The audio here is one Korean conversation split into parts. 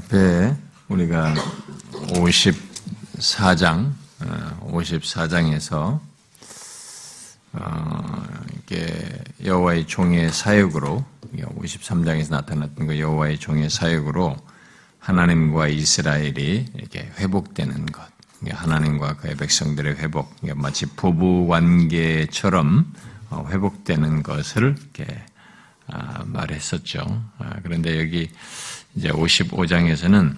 앞에 우리가 54장, 54장에서 어, 이게 여호와의 종의 사역으로 53장에서 나타났던 그 여호와의 종의 사역으로 하나님과 이스라엘이 이렇게 회복되는 것, 하나님과 그의 백성들의 회복, 마치 부부 관계처럼 어, 회복되는 것을 이렇게 아, 말했었죠. 아, 그런데 여기 이제 55장에서는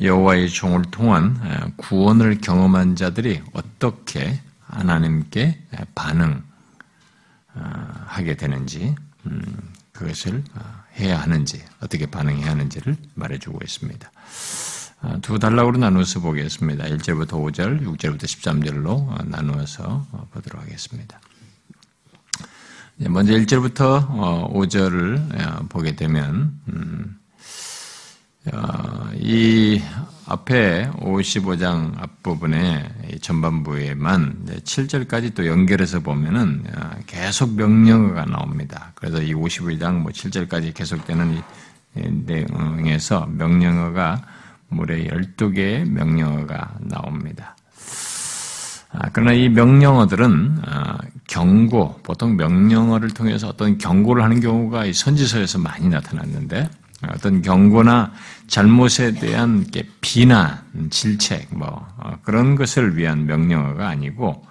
여호와의 종을 통한 아, 구원을 경험한 자들이 어떻게 하나님께 반응하게 되는지 음, 그것을 해야 하는지 어떻게 반응해야 하는지를 말해주고 있습니다. 두 단락으로 나누어서 보겠습니다. 1절부터 5절, 6절부터 13절로 나누어서 보도록 하겠습니다. 먼저 1절부터 5절을 어, 보게 되면 음, 어, 이 앞에 55장 앞부분에 전반부에만 7절까지 또 연결해서 보면은 어, 계속 명령어가 나옵니다. 그래서 이 51장 뭐 7절까지 계속되는 이 내용에서 명령어가 무려 12개의 명령어가 나옵니다. 아, 그러나 이 명령어들은 아, 경고, 보통 명령어를 통해서 어떤 경고를 하는 경우가 선지서에서 많이 나타났는데 어떤 경고나 잘못에 대한 비난, 질책, 뭐 어, 그런 것을 위한 명령어가 아니고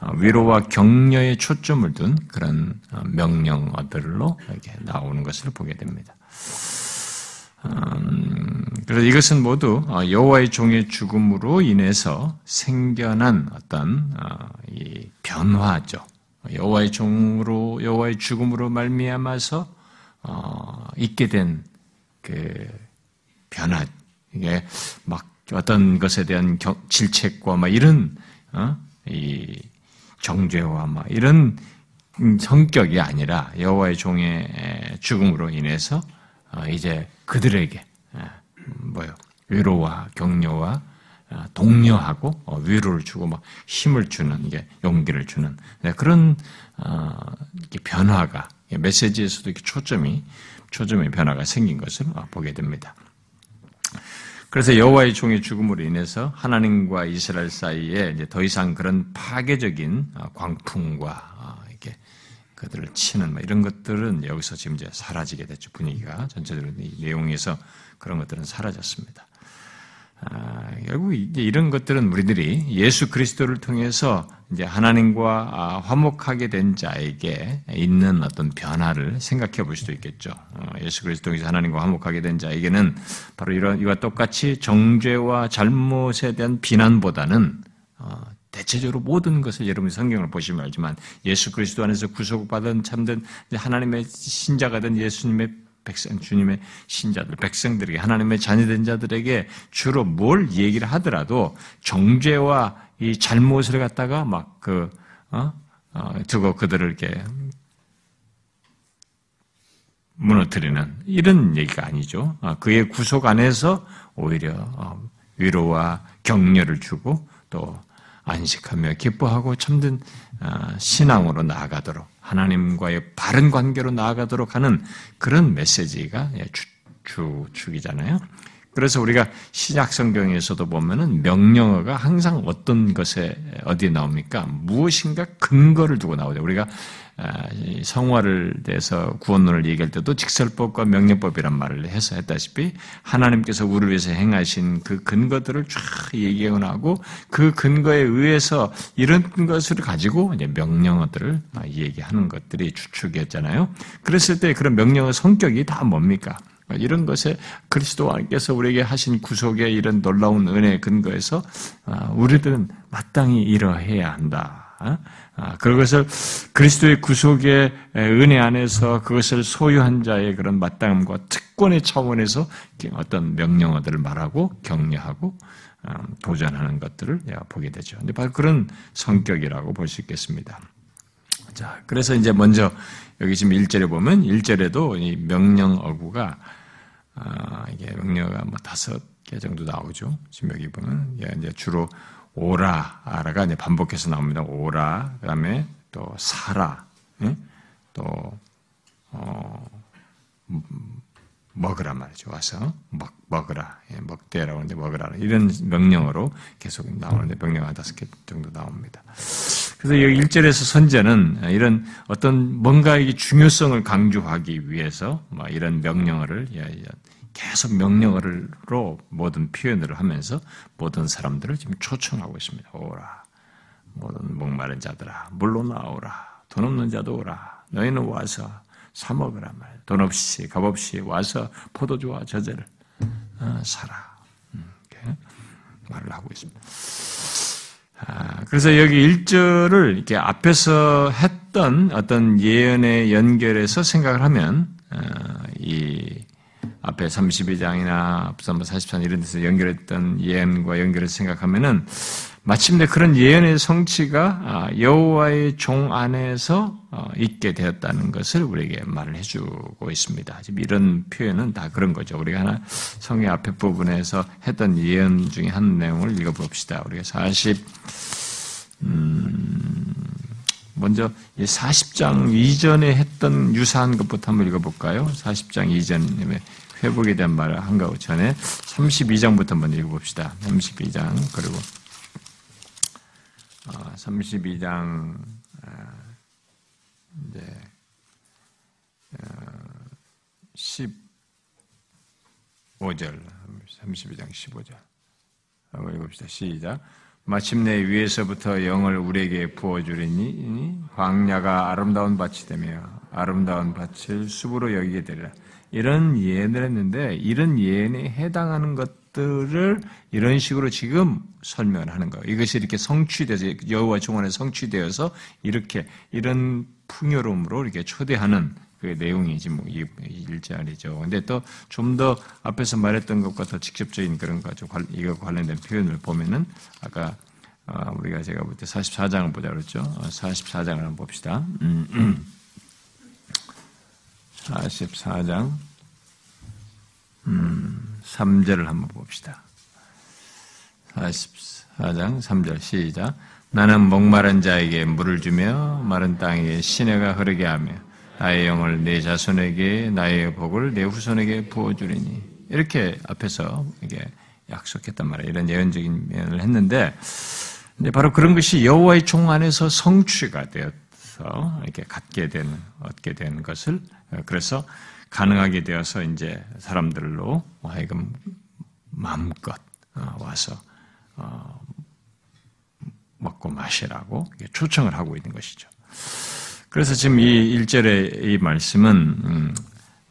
어, 위로와 격려에 초점을 둔 그런 어, 명령어들로 이렇게 나오는 것을 보게 됩니다. 음, 그래서 이것은 모두 어, 여호와의 종의 죽음으로 인해서 생겨난 어떤 어, 변화죠. 여호와의 종으로 여호와의 죽음으로 말미암아서 어, 있게 된 그 변화 이게 막 어떤 것에 대한 질책과 막 이런 이 정죄와 막 이런 성격이 아니라 여호와의 종의 죽음으로 인해서 이제 그들에게 뭐요? 위로와 격려와 독려하고 어, 위로를 주고 막 힘을 주는 이게 용기를 주는 네, 그런 어, 변화가 메시지에서도 이렇게 초점이 초점의 변화가 생긴 것을 어, 보게 됩니다. 그래서 여호와의 종의 죽음으로 인해서 하나님과 이스라엘 사이에 더 이상 그런 파괴적인 광풍과 그들을 치는 뭐 이런 것들은 여기서 지금 이제 사라지게 됐죠. 분위기가 전체적으로 이 내용에서 그런 것들은 사라졌습니다. 아, 결국 이제 이런 것들은 우리들이 예수 그리스도를 통해서 이제 하나님과 아, 화목하게 된 자에게 있는 어떤 변화를 생각해 볼 수도 있겠죠. 어, 예수 그리스도에서 하나님과 화목하게 된 자에게는 바로 이런 이와 똑같이 정죄와 잘못에 대한 비난보다는 어, 대체적으로 모든 것을 여러분이 성경을 보시면 알지만 예수 그리스도 안에서 구속받은 참된 하나님의 신자가 된 예수님의 백성, 주님의 신자들, 백성들에게, 하나님의 자녀된 자들에게 주로 뭘 얘기를 하더라도 정죄와 이 잘못을 갖다가 막 그, 어? 어, 두고 그들을 이렇게 무너뜨리는 이런 얘기가 아니죠. 어, 그의 구속 안에서 오히려 어, 위로와 격려를 주고 또 안식하며 기뻐하고 참된 아, 신앙으로 나아가도록 하나님과의 바른 관계로 나아가도록 하는 그런 메시지가 예, 주, 주, 축이잖아요. 그래서 우리가 신약 성경에서도 보면은 명령어가 항상 어떤 것에 어디에 나옵니까? 무엇인가 근거를 두고 나오죠. 우리가 아, 성화를 대해서 구원론을 얘기할 때도 직설법과 명령법이란 말을 해서 했다시피 하나님께서 우리를 위해서 행하신 그 근거들을 쫙 얘기하고 그 근거에 의해서 이런 것을 가지고 이제 명령어들을 얘기하는 것들이 주축이었잖아요. 그랬을 때 그런 명령어 성격이 다 뭡니까? 이런 것에 그리스도께서 우리에게 하신 구속의 이런 놀라운 은혜 근거에서 아, 우리들은 마땅히 이러해야 한다. 어? 아, 그것을 그리스도의 구속의 은혜 안에서 그것을 소유한 자의 그런 마땅함과 특권의 차원에서 어떤 명령어들을 말하고 격려하고 어, 도전하는 것들을 보게 되죠. 근데 바로 그런 성격이라고 볼 수 있겠습니다. 자, 그래서 이제 먼저 여기 지금 1절에 보면 1절에도 이 명령 어구가 아, 이게 명령어가 뭐 다섯 개 정도 나오죠. 지금 여기 보면 이제 주로 오라라가 이제 반복해서 나옵니다. 오라, 그 다음에 또 사라, 또, 어, 먹으라 말이죠. 와서 먹, 먹으라. 예, 먹대라고 하는데 먹으라. 이런 명령어로 계속 나오는데 명령 한 다섯 개 정도 나옵니다. 그래서 여기 1절에서 선제는 이런 어떤 뭔가의 중요성을 강조하기 위해서 이런 명령어를 계속 명령어로 모든 표현을 하면서 모든 사람들을 지금 초청하고 있습니다. 오라. 모든 목마른 자들아, 물로 나오라. 돈 없는 자도 오라. 너희는 와서 사 먹으라 말. 돈 없이 값 없이 와서 포도주와 저제를 어, 사라. 음, 이렇게 말을 하고 있습니다. 아, 그래서 여기 1절을 이렇게 앞에서 했던 어떤 예언의 연결해서 생각을 하면 어, 이 앞에 32장이나 앞서 44장 이런 데서 연결했던 예언과 연결해서 생각하면은 마침내 그런 예언의 성취가 아, 여호와의 종 안에서 어, 있게 되었다는 것을 우리에게 말을 해주고 있습니다. 지금 이런 표현은 다 그런 거죠. 우리가 하나 성의 앞에 부분에서 했던 예언 중에 한 내용을 읽어봅시다. 우리가 40, 음, 먼저 40장 이전에 했던 유사한 것부터 한번 읽어볼까요? 40장 이전에 회복에 대한 말을 한거 전에 32장부터 한번 읽어봅시다. 32장 그리고 32장 어, 이제 15절 32장 15절 한번 읽읍시다. 시작. 마침내 위에서부터 영을 우리에게 부어주리니 광야가 아름다운 밭이 되며 아름다운 밭을 숲으로 여기게 되리라. 이런 예언을 했는데 이런 예언에 해당하는 것 것들을 이런 식으로 지금 설명을 하는 거예요. 이것이 이렇게 성취돼서 여호와 종원에 성취되어서 이렇게 이런 풍요로움으로 이렇게 초대하는 그 내용이 지금 이 일자리죠. 근데 또 좀 더 앞에서 말했던 것과 더 직접적인 그런 거, 이거 관련된 표현을 보면은 아까 어, 우리가 제가 볼 때 44장을 보자 그랬죠. 44장을 어, 한번 봅시다. 44장. 음. 3절을 한번 봅시다. 44장 3절 시작. 나는 목마른 자에게 물을 주며 마른 땅에 시내가 흐르게 하며 나의 영을 내 자손에게 나의 복을 내 후손에게 부어주리니 이렇게 앞에서 이게 약속했단 말이에요. 이런 예언적인 면을 했는데 근데 바로 그런 것이 여호와의 종 안에서 성취가 되어서 이렇게 갖게 되는 얻게 되는 것을 그래서 가능하게 되어서 이제 사람들로 하여금 마음껏 어, 와서 어, 먹고 마시라고 초청을 하고 있는 것이죠. 그래서 지금 이 1절의 이 말씀은 음,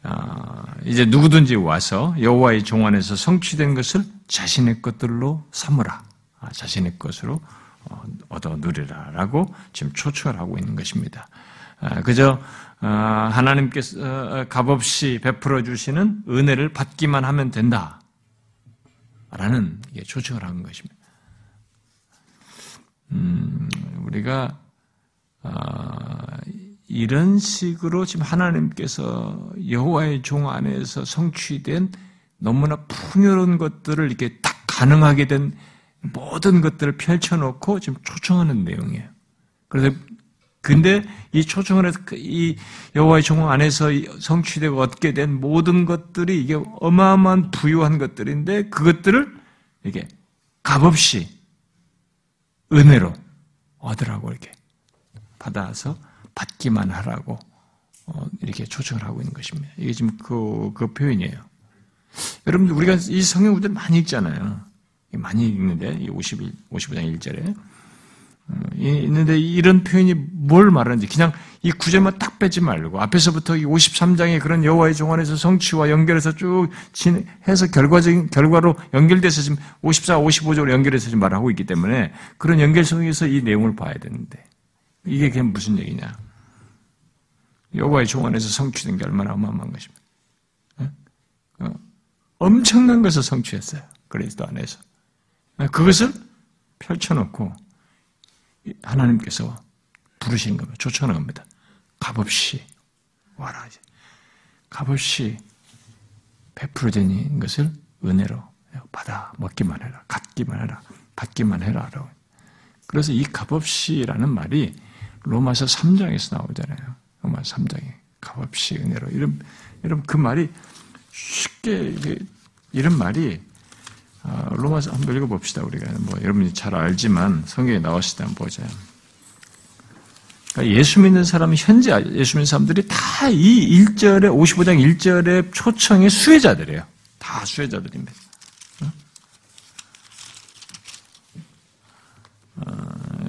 아, 이제 누구든지 와서 여호와의 종안에서 성취된 것을 자신의 것들로 삼으라. 아, 자신의 것으로 어, 얻어 누리라라고 지금 초청을 하고 있는 것입니다. 아, 그저 어, 하나님께서 어, 값없이 베풀어 주시는 은혜를 받기만 하면 된다. 라는 초청을 한 것입니다. 음, 우리가 어, 이런 식으로 지금 하나님께서 여호와의 종 안에서 성취된 너무나 풍요로운 것들을 이렇게 딱 가능하게 된 모든 것들을 펼쳐놓고 지금 초청하는 내용이에요. 그래서 근데 이 초청을 해서 그이 여호와의 종 안에서 성취되고 얻게 된 모든 것들이 이게 어마어마한 부유한 것들인데 그것들을 이게 값없이 은혜로 얻으라고 이렇게 받아서 받기만 하라고 어, 이렇게 초청을 하고 있는 것입니다. 이게 지금 그, 그 표현이에요. 여러분들 우리가 이 성경 구절 많이 읽잖아요. 많이 읽는데 이 51, 55장 1절에 어, 있는데 이런 표현이 뭘 말하는지 그냥 이 구절만 딱 빼지 말고 앞에서부터 이 53장의 그런 여호와의 종안에서 성취와 연결해서 쭉 해서 결과적인 결과로 연결돼서 지금 54, 55절로 연결해서 지금 말하고 있기 때문에 그런 연결성에서 이 내용을 봐야 되는데 이게 그냥 무슨 얘기냐? 여호와의 종안에서 성취된 게 얼마나 어마어마한 것입니까? 어? 엄청난 것을 성취했어요. 그리스도 안에서 그것을 펼쳐놓고 하나님께서 부르신 겁니다. 초청하는 겁니다. 값없이 와라. 값없이 베풀어진 것을 은혜로 받아 먹기만 해라. 갖기만 해라. 받기만 해라. 그래서 이 값없이라는 말이 로마서 3장에서 나오잖아요. 로마 3장에 값없이 은혜로. 이런, 이런 그 말이 쉽게 이런 말이 아, 로마서 한번 읽어봅시다. 우리가 뭐 여러분이 잘 알지만 성경에 나왔을 때 한번 보자. 그러니까 예수 믿는 사람 현재 예수 믿는 사람들이 다 이 1절에 55장 1절의 초청의 수혜자들이에요. 다 수혜자들입니다. 어,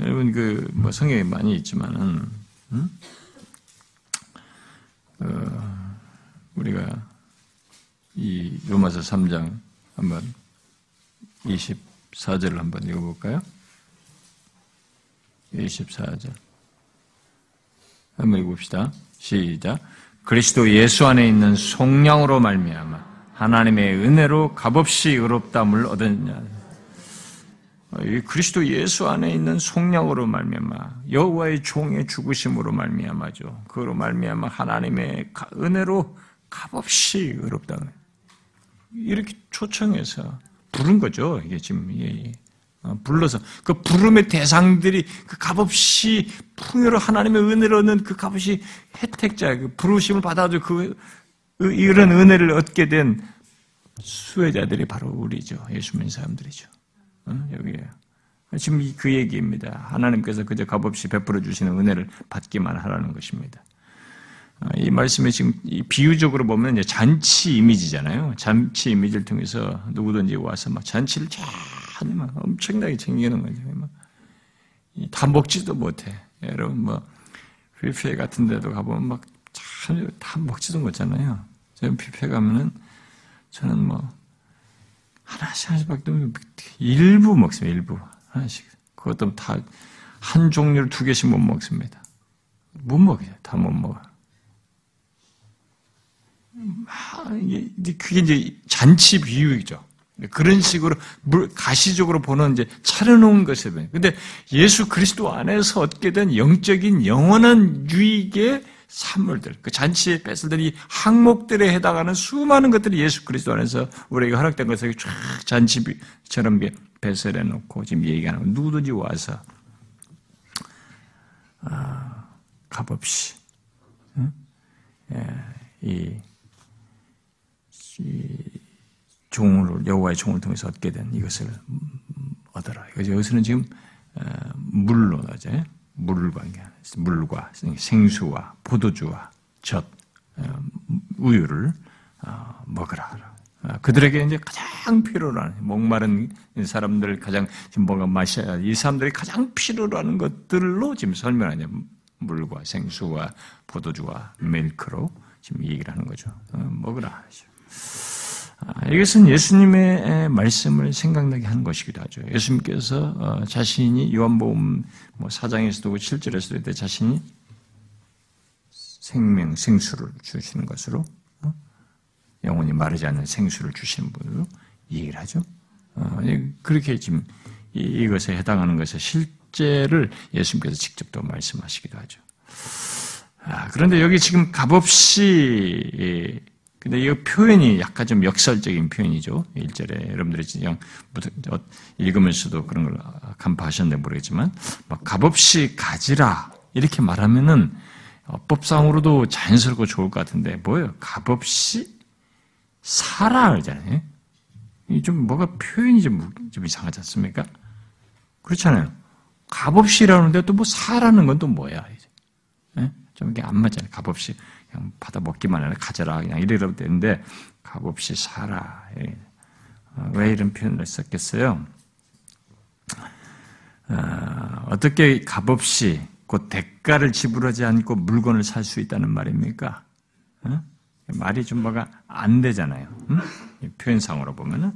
여러분 그 뭐 성경에 많이 있지만은 음? 어, 우리가 이 로마서 3장 한번 24절을 한번 읽어볼까요? 24절. 한번 읽어봅시다. 시작. 그리스도 예수 안에 있는 속량으로 말미암아 하나님의 은혜로 값없이 의롭다을 얻었냐. 이 그리스도 예수 안에 있는 속량으로 말미암아 여호와의 종의 죽으심으로 말미암아죠. 그로 말미암아 하나님의 은혜로 값없이 의롭다. 이렇게 초청해서 부른 거죠. 이게 지금 이게 어, 불러서 그 부름의 대상들이 그 값없이 풍요로 하나님의 은혜를 얻는 그 값없이 혜택자, 그 부르심을 받아도 그 이런 은혜를 얻게 된 수혜자들이 바로 우리죠. 예수 믿는 사람들이죠. 어? 여기에요. 지금 그 얘기입니다. 하나님께서 그저 값없이 베풀어 주시는 은혜를 받기만 하라는 것입니다. 어, 이 말씀에 지금 비유적으로 보면 잔치 이미지잖아요. 잔치 이미지를 통해서 누구든지 와서 막 잔치를 잘 막 엄청나게 챙기는 거죠. 다 먹지도 못해. 여러분 뭐 뷔페 같은 데도 가보면 막다 먹지도 못잖아요. 저는 뷔페 가면은 저는 뭐 하나씩 하나씩 밖에 일부 먹습니다. 일부 하나씩. 그것도 다 한 종류를 두 개씩 못 먹습니다. 못 먹어요. 다 못 먹어. 그게 이제 잔치 비유이죠. 그런 식으로 가시적으로 보는 이제 차려놓은 것이에요. 근데 예수 그리스도 안에서 얻게 된 영적인 영원한 유익의 산물들, 그 잔치에 뺏어든 이 항목들에 해당하는 수많은 것들이 예수 그리스도 안에서 우리에게 허락된 것을 쫙 잔치처럼 배설해 놓고 지금 얘기하는 누구든지 와서 아, 값없이 응? 예, 이 종을 여호와의 종을 통해서 얻게 된 이것을 얻어라. 여기서는 지금 어, 물로 물을 관계, 물과 생수와 포도주와 젖, 어, 우유를 어, 먹으라. 그들에게 이제 가장 필요로 하는 목마른 사람들 가장 지금 뭐가 마셔야 이 사람들이 가장 필요로 하는 것들로 지금 설명하냐 물과 생수와 포도주와 밀크로 지금 얘기를 하는 거죠. 먹으라. 아, 이것은 예수님의 말씀을 생각나게 하는 것이기도 하죠. 예수님께서 어, 자신이 요한복음 뭐 4장에서도 7절에서도 때 자신이 생명, 생수를 주시는 것으로 어? 영원히 마르지 않는 생수를 주시는 분으로 얘기를 하죠. 어, 그렇게 지금 이것에 해당하는 것의 실제를 예수님께서 직접 또 말씀하시기도 하죠. 아, 그런데 여기 지금 값없이 근데 이 표현이 약간 좀 역설적인 표현이죠. 1절에 여러분들이 그냥 읽으면서도 그런 걸 간파하셨는데 모르겠지만 막 값없이 가지라 이렇게 말하면은 법상으로도 자연스럽고 좋을 것 같은데 뭐예요? 값없이 살아 그러잖아요. 좀 뭐가 표현이 좀, 좀 이상하지 않습니까? 그렇잖아요. 값없이라는데 또 뭐 사라는 건 또 뭐야? 이제. 네? 좀 이게 안 맞잖아요. 값없이. 그냥 받아 먹기만 해라 가져라 그냥 이래도 되는데 값없이 살아. 예. 어, 왜 이런 표현을 썼겠어요? 어, 어떻게 값없이 곧 대가를 지불하지 않고 물건을 살 수 있다는 말입니까? 어? 말이 좀 뭐가 안 되잖아요. 음? 표현상으로 보면은.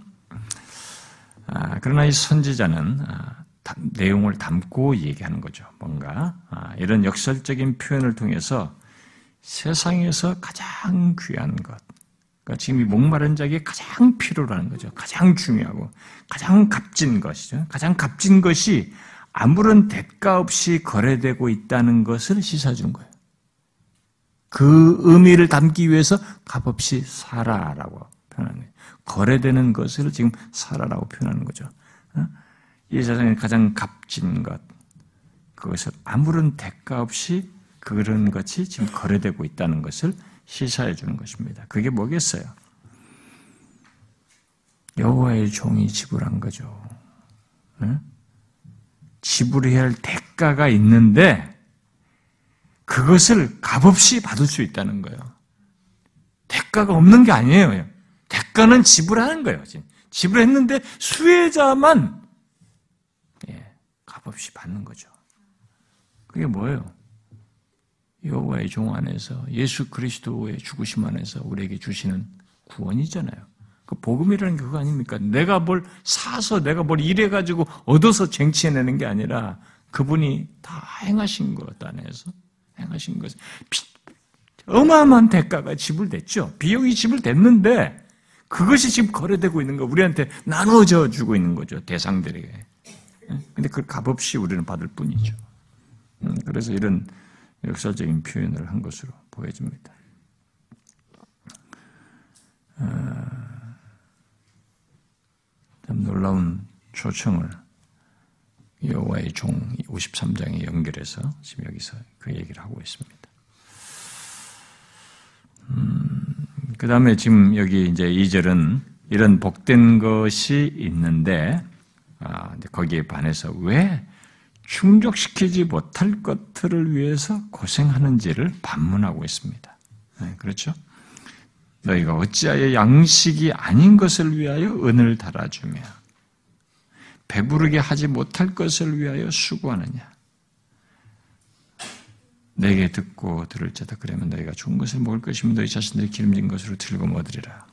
아, 그러나 이 선지자는 아, 내용을 담고 얘기하는 거죠. 뭔가 아, 이런 역설적인 표현을 통해서 세상에서 가장 귀한 것, 그러니까 지금 이 목마른 자에게 가장 필요로 하는 거죠. 가장 중요하고 가장 값진 것이죠. 가장 값진 것이 아무런 대가 없이 거래되고 있다는 것을 시사준 거예요. 그 의미를 담기 위해서 값없이 살아라고 표현하는 거예요. 거래되는 것을 지금 살아라고 표현하는 거죠. 어? 이 세상에 가장 값진 것, 그것을 아무런 대가 없이 그런 것이 지금 거래되고 있다는 것을 시사해 주는 것입니다. 그게 뭐겠어요? 여호와의 종이 지불한 거죠. 네? 지불해야 할 대가가 있는데 그것을 값없이 받을 수 있다는 거예요. 대가가 없는 게 아니에요. 대가는 지불하는 거예요. 지불했는데 수혜자만 예, 값없이 받는 거죠. 그게 뭐예요? 여호와의 종 안에서 예수 그리스도의 죽으심 안에서 우리에게 주시는 구원이잖아요. 그 복음이라는 게 그거 아닙니까? 내가 뭘 사서 내가 뭘 일해 가지고 얻어서 쟁취해내는 게 아니라 그분이 다 행하신 것 안에서 행하신 것 어마어마한 대가가 지불됐죠. 비용이 지불됐는데 그것이 지금 거래되고 있는 거 우리한테 나눠져 주고 있는 거죠 대상들에게. 예? 근데 그 값없이 우리는 받을 뿐이죠. 음, 그래서 이런 역사적인 표현을 한 것으로 보여집니다. 아, 참 놀라운 초청을 여호와의 종 53장에 연결해서 지금 여기서 그 얘기를 하고 있습니다. 음, 그 다음에 지금 여기 이제 2절은 이런 복된 것이 있는데, 아, 거기에 반해서 왜 충족시키지 못할 것들을 위해서 고생하는지를 반문하고 있습니다. 네, 그렇죠? 너희가 어찌하여 양식이 아닌 것을 위하여 은을 달아주며 배부르게 하지 못할 것을 위하여 수고하느냐? 내게 듣고 들을 자다 그러면 너희가 좋은 것을 먹을 것이면 너희 자신들이 기름진 것으로 들고 먹으리라.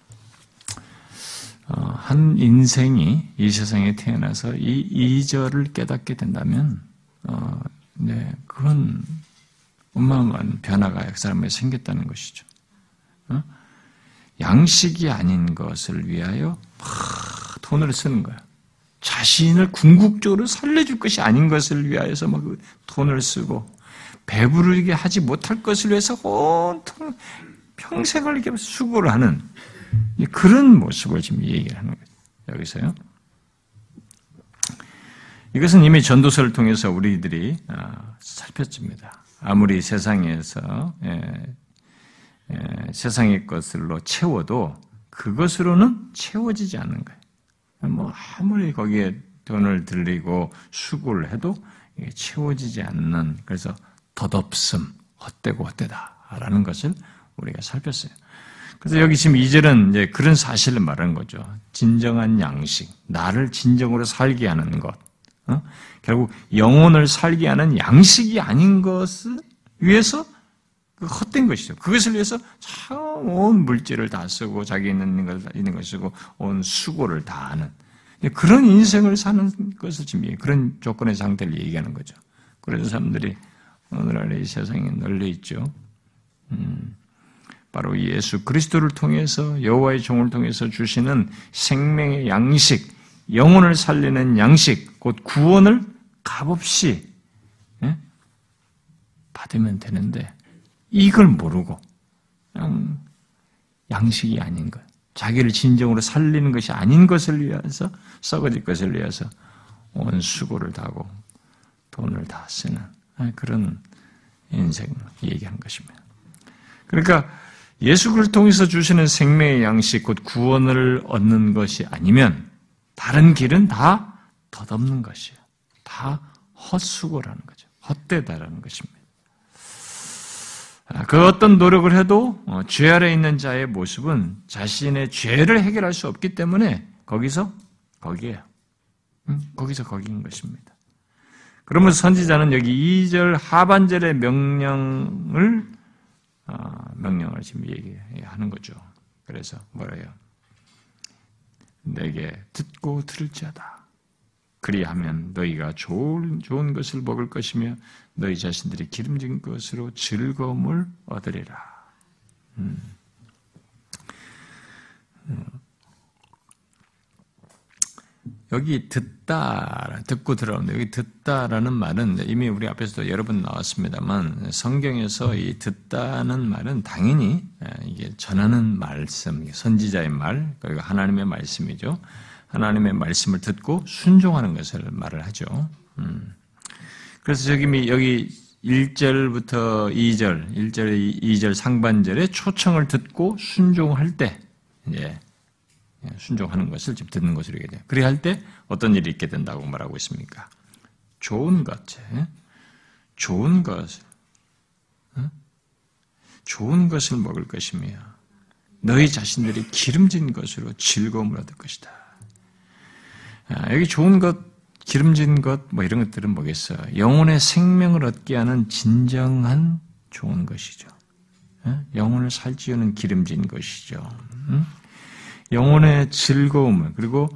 어, 한 인생이 이 세상에 태어나서 이 이절을 깨닫게 된다면, 어, 네, 그건 어마어마한 변화가 역사람에 생겼다는 것이죠. 어? 양식이 아닌 것을 위하여 막 돈을 쓰는 거야. 자신을 궁극적으로 살려줄 것이 아닌 것을 위하여서 막그 돈을 쓰고 배부르게 하지 못할 것을 위해서 온통 평생을 이렇게 수고를 하는 그런 모습을 지금 얘기를 하는 거예요. 여기서요. 이것은 이미 전도서를 통해서 우리들이 아, 살폈습니다. 아무리 세상에서 예, 예, 세상의 것들로 채워도 그것으로는 채워지지 않는 거예요. 뭐 아무리 거기에 돈을 들리고 수고를 해도 채워지지 않는 그래서 덧없음, 헛되고 헛되다라는 것을 우리가 살폈어요. 그래서 여기 지금 이절은 이제 그런 사실을 말하는 거죠. 진정한 양식, 나를 진정으로 살게 하는 것. 어? 결국 영혼을 살게 하는 양식이 아닌 것을 위해서 그 헛된 것이죠. 그것을 위해서 참온 물질을 다 쓰고 자기 있는 걸 있는 걸 쓰고 온 수고를 다 하는 그런 인생을 사는 것을 지금 그런 조건의 상태를 얘기하는 거죠. 그래서 사람들이 오늘날 이 세상에 널려 있죠. 음, 바로 예수 그리스도를 통해서 여호와의 종을 통해서 주시는 생명의 양식, 영혼을 살리는 양식, 곧 구원을 값없이 예? 받으면 되는데 이걸 모르고 그냥 양식이 아닌 것, 자기를 진정으로 살리는 것이 아닌 것을 위해서 썩어질 것을 위해서 온 수고를 다하고 돈을 다 쓰는 그런 인생 얘기한 것입니다. 그러니까 예수를 통해서 주시는 생명의 양식, 곧 구원을 얻는 것이 아니면 다른 길은 다 덧없는 것이에요. 다 헛수고라는 거죠. 헛되다라는 것입니다. 아, 그 어떤 노력을 해도 어, 죄 아래 있는 자의 모습은 자신의 죄를 해결할 수 없기 때문에 거기서 거기에요. 거기서 거기인 것입니다. 그러면서 선지자는 여기 2절 하반절의 명령을 어, 명령을 지금 얘기하는 거죠. 그래서 뭐래요? 내게 듣고 들을 자다. 그리하면 너희가 좋은, 좋은 것을 먹을 것이며 너희 자신들이 기름진 것으로 즐거움을 얻으리라. 음. 음. 여기 듣다, 듣고 들어오는데 여기 듣다라는 말은 이미 우리 앞에서도 여러 번 나왔습니다만 성경에서 이 듣다는 말은 당연히 이게 전하는 말씀, 선지자의 말, 그리고 하나님의 말씀이죠. 하나님의 말씀을 듣고 순종하는 것을 말을 하죠. 음. 그래서 여기, 여기 1절부터 2절, 1절, 2절 상반절에 초청을 듣고 순종할 때, 예, 순종하는 것을 지금 듣는 것으로 얘기해요. 그래야 할 때 어떤 일이 있게 된다고 말하고 있습니까? 좋은 것, 좋은 것, 좋은 것을 먹을 것이며 너희 자신들이 기름진 것으로 즐거움을 얻을 것이다. 아, 여기 좋은 것, 기름진 것, 뭐 이런 것들은 뭐겠어요? 영혼의 생명을 얻게 하는 진정한 좋은 것이죠. 영혼을 살찌우는 기름진 것이죠. 영혼의 즐거움을 그리고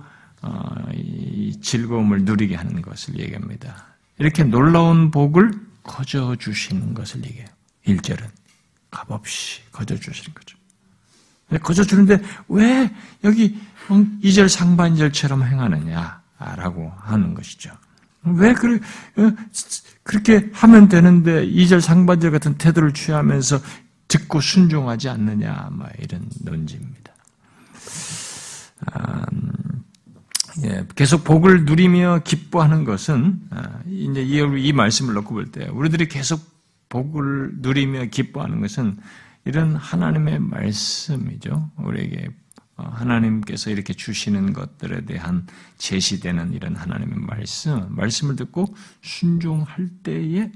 어, 이 즐거움을 누리게 하는 것을 얘기합니다. 이렇게 놀라운 복을 거저 주시는 것을 얘기해요. 1절은 값없이 거저 주시는 거죠. 거저 주는데 왜 여기 2절 상반절처럼 행하느냐라고 하는 것이죠. 왜 그, 그렇게 하면 되는데 2절 상반절 같은 태도를 취하면서 듣고 순종하지 않느냐, 뭐 이런 논지입니다. 음, 예, 계속 복을 누리며 기뻐하는 것은 아, 이제 이, 이 말씀을 놓고 볼 때 우리들이 계속 복을 누리며 기뻐하는 것은 이런 하나님의 말씀이죠. 우리에게 어, 하나님께서 이렇게 주시는 것들에 대한 제시되는 이런 하나님의 말씀, 말씀을 듣고 순종할 때에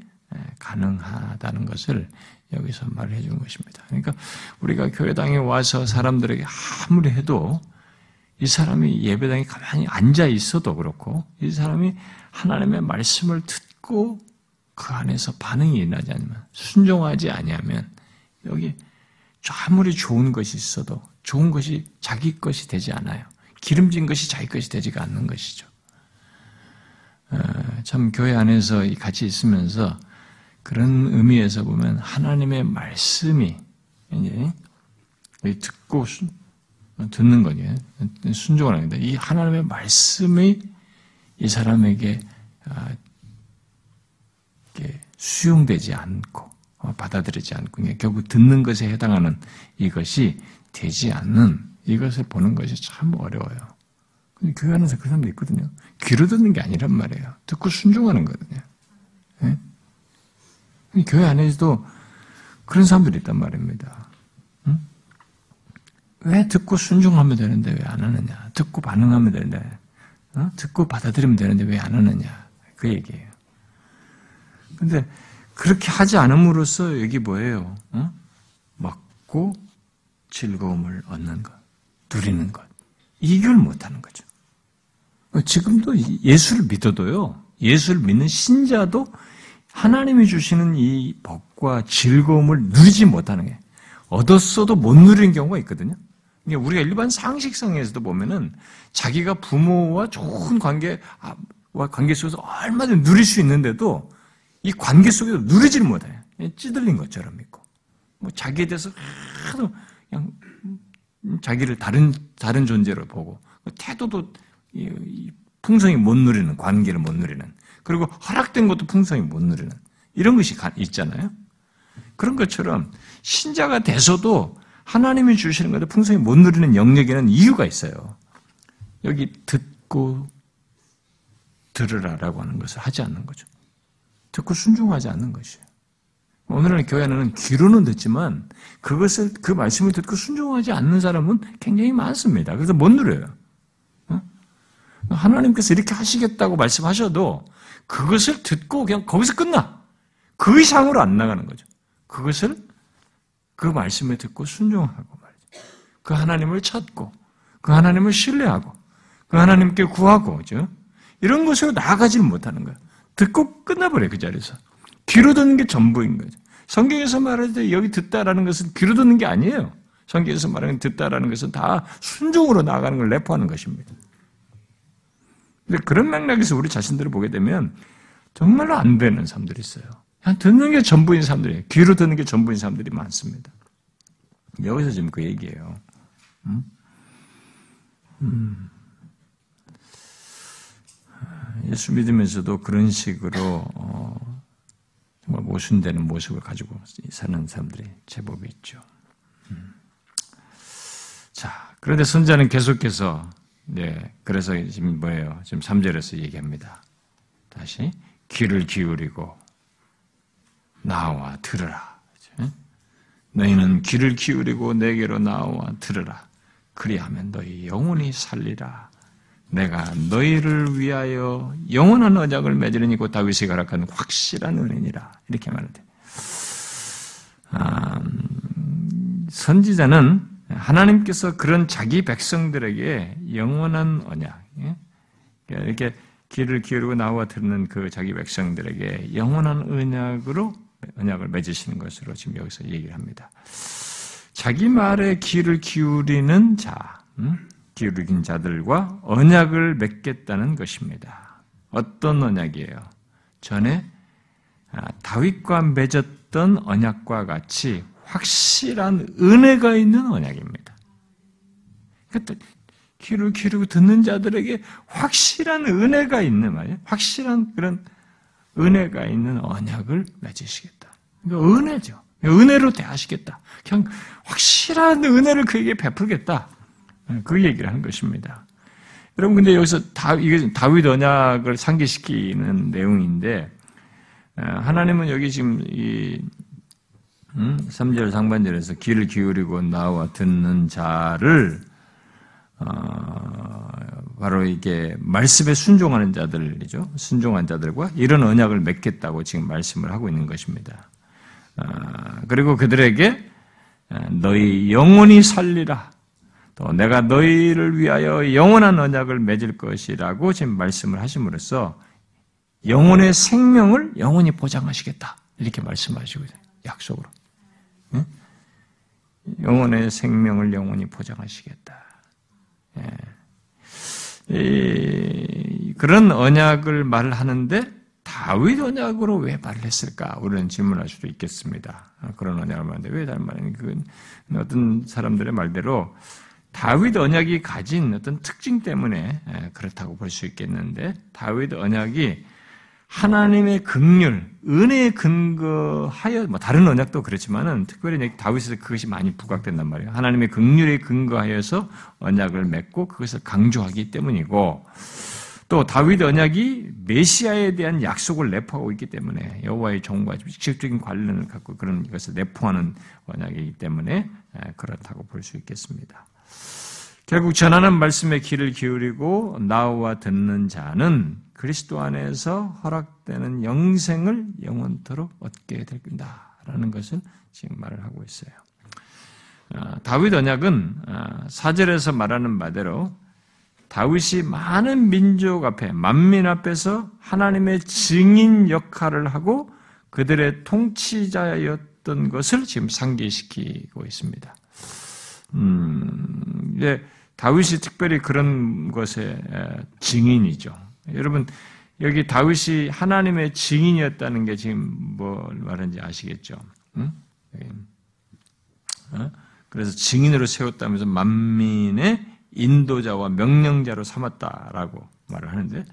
가능하다는 것을 여기서 말해 주는 것입니다. 그러니까 우리가 교회당에 와서 사람들에게 아무리 해도 이 사람이 예배당에 가만히 앉아 있어도 그렇고 이 사람이 하나님의 말씀을 듣고 그 안에서 반응이 일어나지 않으면 순종하지 아니하면 여기 아무리 좋은 것이 있어도 좋은 것이 자기 것이 되지 않아요. 기름진 것이 자기 것이 되지가 않는 것이죠. 어, 참 교회 안에서 같이 있으면서 그런 의미에서 보면 하나님의 말씀이 이제 듣고 듣는 거죠. 순종을 하는 이 하나님의 말씀이 이 사람에게 아, 수용되지 않고 어, 받아들이지 않고 결국 듣는 것에 해당하는 이것이 되지 않는 이것을 보는 것이 참 어려워요. 교회 안에서 그 사람도 있거든요. 귀로 듣는 게 아니란 말이에요. 듣고 순종하는 거거든요. 네? 교회 안에서도 그런 사람들이 있단 말입니다. 응? 왜 듣고 순종하면 되는데 왜 안 하느냐? 듣고 반응하면 되는데, 어? 듣고 받아들이면 되는데 왜 안 하느냐? 그 얘기예요. 근데 그렇게 하지 않음으로써 여기 뭐예요? 어? 먹고 즐거움을 얻는 것, 누리는 것. 이걸 못하는 거죠. 지금도 예수를 믿어도요, 예수를 믿는 신자도 하나님이 주시는 이 복과 즐거움을 누리지 못하는 게 얻었어도 못 누리는 경우가 있거든요. 우리가 일반 상식성에서도 보면은 자기가 부모와 좋은 관계 와 관계 속에서 얼마든지 누릴 수 있는데도 이 관계 속에서 누리지를 못해요. 찌들린 것처럼 믿고. 뭐 자기에 대해서 하도 그냥 자기를 다른, 다른 존재로 보고 태도도 풍성히 못 누리는, 관계를 못 누리는 그리고 허락된 것도 풍성히 못 누리는 이런 것이 있잖아요. 그런 것처럼 신자가 돼서도 하나님이 주시는 것을 풍성히 못 누리는 영역에는 이유가 있어요. 여기 듣고 들으라라고 하는 것을 하지 않는 거죠. 듣고 순종하지 않는 것이에요. 오늘날 교회는 귀로는 듣지만 그것을 그 말씀을 듣고 순종하지 않는 사람은 굉장히 많습니다. 그래서 못 누려요. 어? 하나님께서 이렇게 하시겠다고 말씀하셔도 그것을 듣고 그냥 거기서 끝나. 그 이상으로 안 나가는 거죠. 그것을 그 말씀을 듣고 순종하고 말이죠. 그 하나님을 찾고 그 하나님을 신뢰하고 그 하나님께 구하고 그죠? 이런 것으로 나아가지는 못하는 거예요. 듣고 끝나버려요 그 자리에서. 귀로 듣는 게 전부인 거죠. 성경에서 말할 때 여기 듣다라는 것은 귀로 듣는 게 아니에요. 성경에서 말하는 듣다라는 것은 다 순종으로 나아가는 걸 내포하는 것입니다. 근데 그런 맥락에서 우리 자신들을 보게 되면 정말로 안 되는 사람들이 있어요. 그냥 듣는 게 전부인 사람들이에요. 귀로 듣는 게 전부인 사람들이 많습니다. 여기서 지금 그 얘기예요. 음? 음. 예수 믿으면서도 그런 식으로 어, 정말 모순되는 모습을 가지고 사는 사람들이 제법 있죠. 음. 자, 그런데 선자는 계속해서 네, 그래서 지금 뭐예요? 지금 3절에서 얘기합니다. 다시 귀를 기울이고 나와 들으라. 너희는 귀를 기울이고 내게로 나와 들으라. 그리하면 너희 영혼이 살리라. 내가 너희를 위하여 영원한 언약을 맺으려니 곧 다윗이 가락한 확실한 은혜니라. 이렇게 말하대. 아, 음, 선지자는 하나님께서 그런 자기 백성들에게 영원한 언약, 예? 이렇게 귀를 기울이고 나와 듣는 그 자기 백성들에게 영원한 언약으로 언약을 맺으시는 것으로 지금 여기서 얘기를 합니다. 자기 말에 귀를 기울이는 자, 음? 기울인 자들과 언약을 맺겠다는 것입니다. 어떤 언약이에요? 전에 아, 다윗과 맺었던 언약과 같이 확실한 은혜가 있는 언약입니다. 그러니까 귀를 기르고 듣는 자들에게 확실한 은혜가 있는 말이에요. 확실한 그런 은혜가 있는 언약을 맺으시겠다. 그러니까 은혜죠. 은혜로 대하시겠다. 그냥 확실한 은혜를 그에게 베풀겠다. 그 얘기를 하는 것입니다. 여러분, 근데 여기서 다, 이게 다윗 언약을 상기시키는 내용인데, 하나님은 여기 지금 이, 음, 3절 상반절에서 귀를 기울이고 나와 듣는 자를, 어, 바로 이게 말씀에 순종하는 자들이죠. 순종한 자들과 이런 언약을 맺겠다고 지금 말씀을 하고 있는 것입니다. 어, 그리고 그들에게 너희 영혼이 살리라. 또 내가 너희를 위하여 영원한 언약을 맺을 것이라고 지금 말씀을 하심으로써 영혼의 생명을 영원히 보장하시겠다. 이렇게 말씀하시고. 약속으로. 응? 영혼의 생명을 영원히 보장하시겠다. 예. 이, 그런 언약을 말하는데 다윗 언약으로 왜 말을 했을까? 우리는 질문할 수도 있겠습니다. 그런 언약을 말하는데 왜 다른 말이니? 그 어떤 사람들의 말대로 다윗 언약이 가진 어떤 특징 때문에 그렇다고 볼 수 있겠는데 다윗 언약이 하나님의 극률, 은혜에 근거하여 뭐 다른 언약도 그렇지만은 특별히 다윗에서 그것이 많이 부각된단 말이에요. 하나님의 극률에 근거하여서 언약을 맺고 그것을 강조하기 때문이고 또 다윗 언약이 메시아에 대한 약속을 내포하고 있기 때문에 여호와의 정과 직접적인 관련을 갖고 그런 것을 내포하는 언약이기 때문에 그렇다고 볼 수 있겠습니다. 결국 전하는 말씀에 귀를 기울이고 나와 듣는 자는 그리스도 안에서 허락되는 영생을 영원토록 얻게 될다라는 것을 지금 말을 하고 있어요. 아, 다윗 언약은 아, 사절에서 말하는 바대로 다윗이 많은 민족 앞에 만민 앞에서 하나님의 증인 역할을 하고 그들의 통치자였던 것을 지금 상기시키고 있습니다. 음, 이제 다윗이 특별히 그런 것의 증인이죠. 여러분 여기 다윗이 하나님의 증인이었다는 게 지금 뭘 말하는지 아시겠죠? 응? 어? 그래서 증인으로 세웠다면서 만민의 인도자와 명령자로 삼았다라고 말을 하는데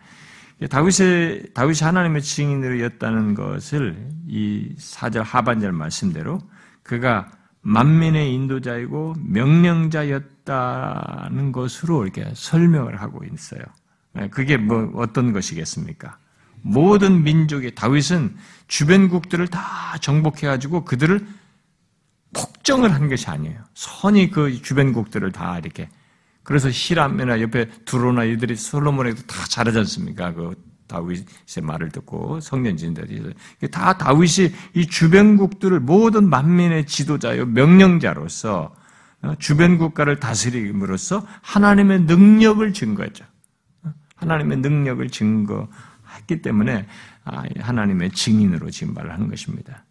다윗의 다윗이 하나님의 증인으로였다는 것을 이 사절 하반절 말씀대로 그가 만민의 인도자이고 명령자였다는 것으로 이렇게 설명을 하고 있어요. 네, 그게 뭐 어떤 것이겠습니까? 모든 민족의 다윗은 주변국들을 다 정복해가지고 그들을 폭정을 한 것이 아니에요. 선이 그 주변국들을 다 이렇게 그래서 히람이나 옆에 두로나 이들이 솔로몬에도 다 잘하지 않습니까? 그 다윗의 말을 듣고 성년진들이 다 다윗이 이 주변국들을 모든 만민의 지도자요 명령자로서 어, 주변 국가를 다스림으로써 하나님의 능력을 증거했죠. 어, 하나님의 능력을 증거했기 때문에 아, 하나님의 증인으로 지금 말을 하는 것입니다.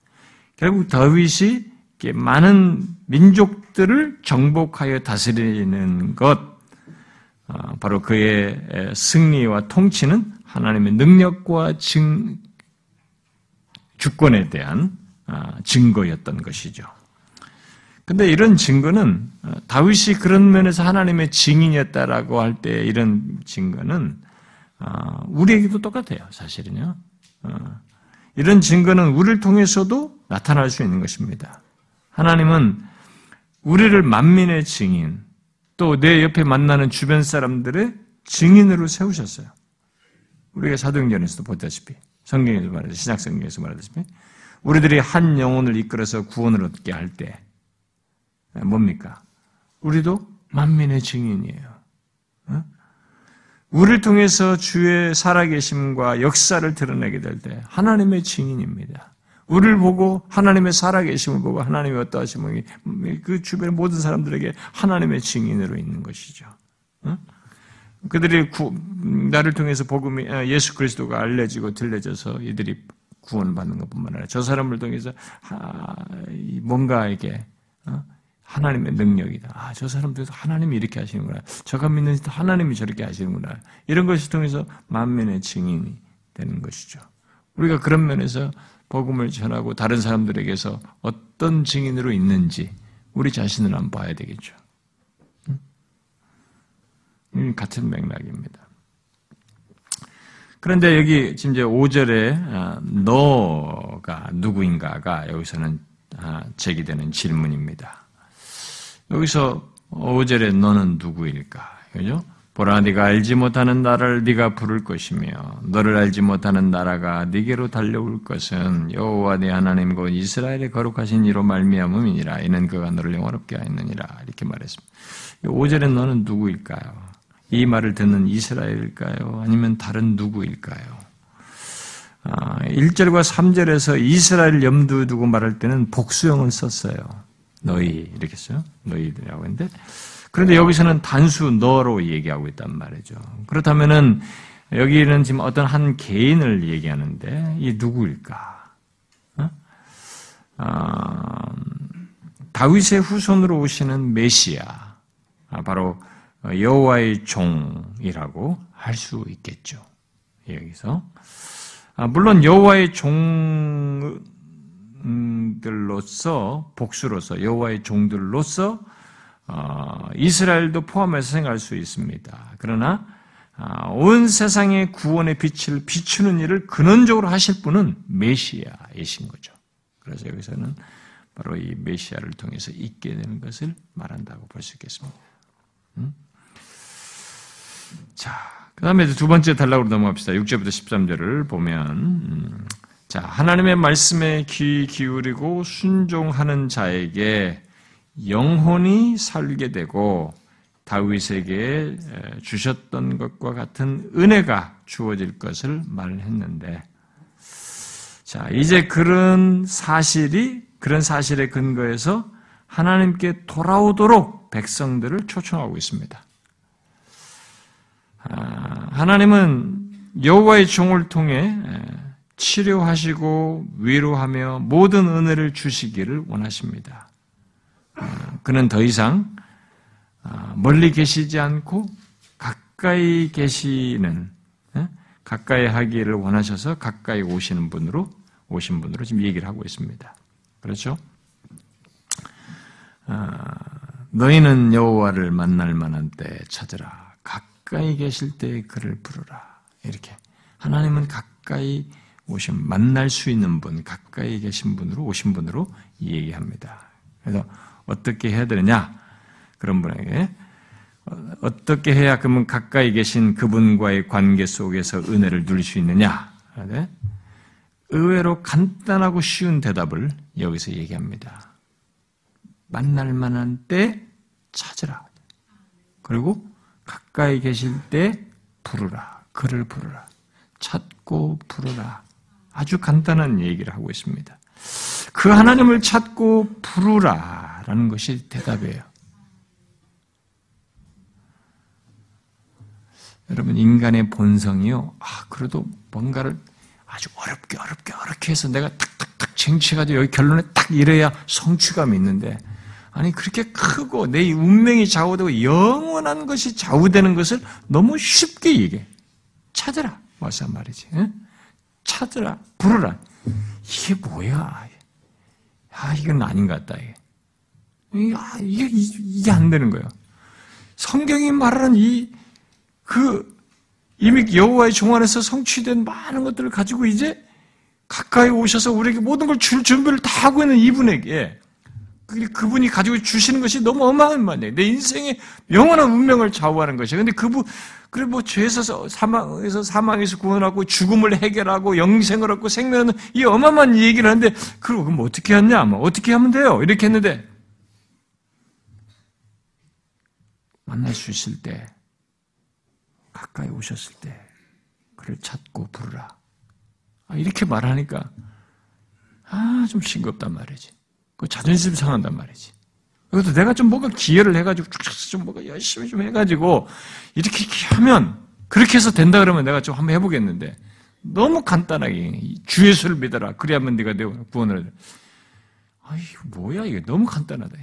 결국 다윗이 많은 민족들을 정복하여 다스리는 것, 어, 바로 그의 승리와 통치는 하나님의 능력과 증, 주권에 대한 아, 증거였던 것이죠. 근데 이런 증거는 어, 다윗이 그런 면에서 하나님의 증인이었다라고 할 때 이런 증거는 어, 우리에게도 똑같아요. 사실은요. 어, 이런 증거는 우리를 통해서도 나타날 수 있는 것입니다. 하나님은 우리를 만민의 증인, 또 내 옆에 만나는 주변 사람들의 증인으로 세우셨어요. 우리가 사도행전에서도 보다시피 성경에서 말하듯이 신약 성경에서 말하듯이 우리들이 한 영혼을 이끌어서 구원을 얻게 할 때 뭡니까? 우리도 만민의 증인이에요. 어? 우리를 통해서 주의 살아계심과 역사를 드러내게 될 때 하나님의 증인입니다. 우리를 보고 하나님의 살아계심을 보고 하나님의 어떠하심을 그 주변의 모든 사람들에게 하나님의 증인으로 있는 것이죠. 어? 그들이 구, 나를 통해서 복음이 아, 예수 그리스도가 알려지고 들려져서 이들이 구원받는 것뿐만 아니라 저 사람을 통해서 뭔가 이게 어? 하나님의 능력이다. 아, 저 사람도 하나님이 이렇게 하시는구나. 저가 믿는 하나님이 저렇게 하시는구나. 이런 것을 통해서 만면의 증인이 되는 것이죠. 우리가 그런 면에서 복음을 전하고 다른 사람들에게서 어떤 증인으로 있는지 우리 자신을 한번 봐야 되겠죠. 같은 맥락입니다. 그런데 여기 지금 이제 5절에 아, 너가 누구인가가 여기서는 아, 제기되는 질문입니다. 여기서 5절에 너는 누구일까? 그죠? 보라 네가 알지 못하는 나라를 네가 부를 것이며 너를 알지 못하는 나라가 네게로 달려올 것은 여호와 네 하나님 곧 이스라엘의 거룩하신 이로 말미암음이니라 이는 그가 너를 영원롭게 하였느니라 이렇게 말했습니다. 5절에 너는 누구일까요? 이 말을 듣는 이스라엘일까요? 아니면 다른 누구일까요? 1절과 아, 3절에서 이스라엘 염두에 두고 말할 때는 복수형을 썼어요. 너희 이렇게 써요. 너희들이라고 했는데 그런데 여기서는 단수 너로 얘기하고 있단 말이죠. 그렇다면은 여기는 지금 어떤 한 개인을 얘기하는데 이 누구일까? 어? 아, 다윗의 후손으로 오시는 메시아 아, 바로 여호와의 종이라고 할 수 있겠죠. 여기서 아, 물론 여호와의 종 들로서 복수로서 여호와의 종들로서 어, 이스라엘도 포함해서 생각할 수 있습니다. 그러나 아, 온 세상의 구원의 빛을 비추는 일을 근원적으로 하실 분은 메시아이신 거죠. 그래서 여기서는 바로 이 메시아를 통해서 있게 되는 것을 말한다고 볼 수 있겠습니다. 음? 자, 그 다음에 두 번째 단락으로 넘어갑시다. 6절부터 13절을 보면, 음, 자, 하나님의 말씀에 귀 기울이고 순종하는 자에게 영혼이 살게 되고 다윗에게 주셨던 것과 같은 은혜가 주어질 것을 말했는데, 자, 이제 그런 사실이, 그런 사실에 근거해서 하나님께 돌아오도록 백성들을 초청하고 있습니다. 아, 하나님은 여호와의 종을 통해 치료하시고 위로하며 모든 은혜를 주시기를 원하십니다. 아, 그는 더 이상 아, 멀리 계시지 않고 가까이 계시는 가까이 하기를 원하셔서 가까이 오시는 분으로 오신 분으로 지금 얘기를 하고 있습니다. 그렇죠? 너희는 여호와를 만날 만한 때 찾으라. 가까이 계실 때 그를 부르라. 이렇게. 하나님은 가까이 오신, 만날 수 있는 분, 가까이 계신 분으로, 오신 분으로 얘기합니다. 그래서 어떻게 해야 되느냐? 그런 분에게. 어떻게 해야 그러면 가까이 계신 그분과의 관계 속에서 은혜를 누릴 수 있느냐? 네? 의외로 간단하고 쉬운 대답을 여기서 얘기합니다. 만날 만한 때 찾으라. 그리고 가까이 계실 때 부르라. 그를 부르라. 찾고 부르라. 아주 간단한 얘기를 하고 있습니다. 그 하나님을 찾고 부르라. 라는 것이 대답이에요. 여러분, 인간의 본성이요. 아, 그래도 뭔가를 아주 어렵게, 어렵게, 어렵게 해서 내가 탁탁탁 쟁취해가지고 여기 결론에 딱 이래야 성취감이 있는데, 아니 그렇게 크고 내 운명이 좌우되고 영원한 것이 좌우되는 것을 너무 쉽게 얘기해. 찾으라. 와서 말이지. 응? 찾으라. 부르라. 이게 뭐야? 아, 이건 아닌 것 같다. 이게, 아, 이게, 이게 안 되는 거예요. 성경이 말하는 이, 그, 이미 여호와의 종 안에서 성취된 많은 것들을 가지고 이제 가까이 오셔서 우리에게 모든 걸 줄 준비를 다 하고 있는 이분에게 그분이 가지고 주시는 것이 너무 어마어마해. 내 인생의 영원한 운명을 좌우하는 것이야. 근데 그분, 그래, 뭐, 죄에서 사망에서, 사망에서 구원하고, 죽음을 해결하고, 영생을 얻고, 생명은 이 어마어마한 얘기를 하는데, 그럼 그럼 어떻게 했냐? 뭐, 어떻게 하면 돼요? 이렇게 했는데, 만날 수 있을 때, 가까이 오셨을 때, 그를 찾고 부르라. 아, 이렇게 말하니까, 아, 좀 싱겁단 말이지. 그 자존심 상한단 말이지. 그것도 내가 좀 뭔가 기여를 해가지고, 좀 뭔가 열심히 좀 해가지고, 이렇게, 하면, 그렇게 해서 된다 그러면 내가 좀 한번 해보겠는데, 너무 간단하게, 주 예수를 믿어라. 그래야만 네가 내 구원을. 아, 이거 뭐야, 이게 너무 간단하다.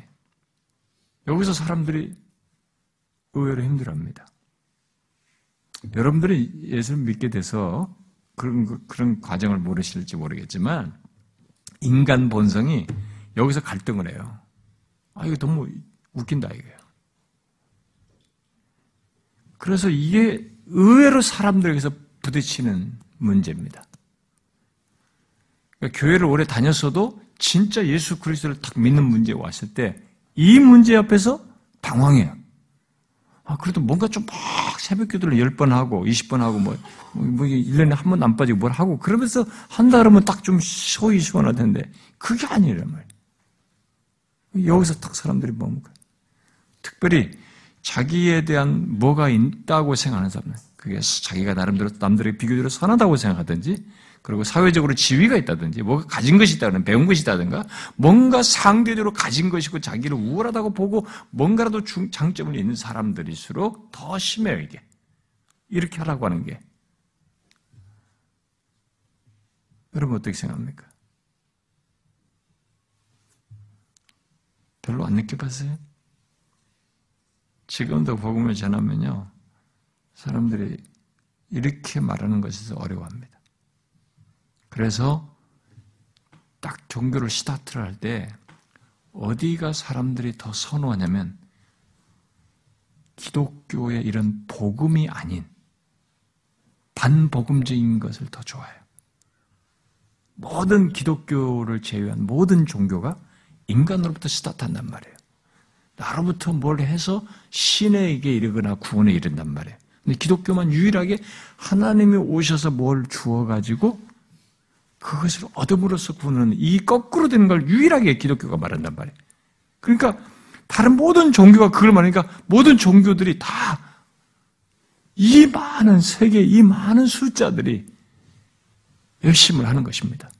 여기서 사람들이 의외로 힘들어합니다. 여러분들이 예수를 믿게 돼서 그런, 그런 과정을 모르실지 모르겠지만, 인간 본성이 여기서 갈등을 해요. 아, 이거 너무 웃긴다, 이거예요. 그래서 이게 의외로 사람들에게서 부딪히는 문제입니다. 그러니까 교회를 오래 다녔어도 진짜 예수 그리스도를 딱 믿는 문제에 왔을 때 이 문제 앞에서 당황해요. 아, 그래도 뭔가 좀 막 새벽 기도를 10번 하고 20번 하고 뭐, 뭐 1년에 한 번 안 빠지고 뭘 하고 그러면서 한다 그러면 딱 좀 소위 시원할 텐데 그게 아니란 말이에요. 여기서 딱 사람들이 뭡니까? 특별히 자기에 대한 뭐가 있다고 생각하는 사람들. 그게 자기가 나름대로 남들에게 비교적으로 선하다고 생각하든지 그리고 사회적으로 지위가 있다든지 뭐가 가진 것이 있다든 배운 것이 있다든가 뭔가 상대적으로 가진 것이고 자기를 우월하다고 보고 뭔가라도 장점을 있는 사람들일수록 더 심해요 이게 이렇게 하라고 하는 게 여러분 어떻게 생각합니까? 별로 안 느껴봤어요? 지금도 복음을 전하면요 사람들이 이렇게 말하는 것에서 어려워합니다. 그래서 딱 종교를 스타트를 할 때 어디가 사람들이 더 선호하냐면 기독교의 이런 복음이 아닌 반복음적인 것을 더 좋아해요. 모든 기독교를 제외한 모든 종교가 인간으로부터 스타트한단 말이에요. 나로부터 뭘 해서 신에게 이르거나 구원에 이른단 말이에요. 근데 기독교만 유일하게 하나님이 오셔서 뭘 주어가지고 그것을 얻음으로써 구원하는 이 거꾸로 되는 걸 유일하게 기독교가 말한단 말이에요. 그러니까 다른 모든 종교가 그걸 말하니까 모든 종교들이 다 이 많은 세계, 이 많은 숫자들이 열심을 하는 것입니다.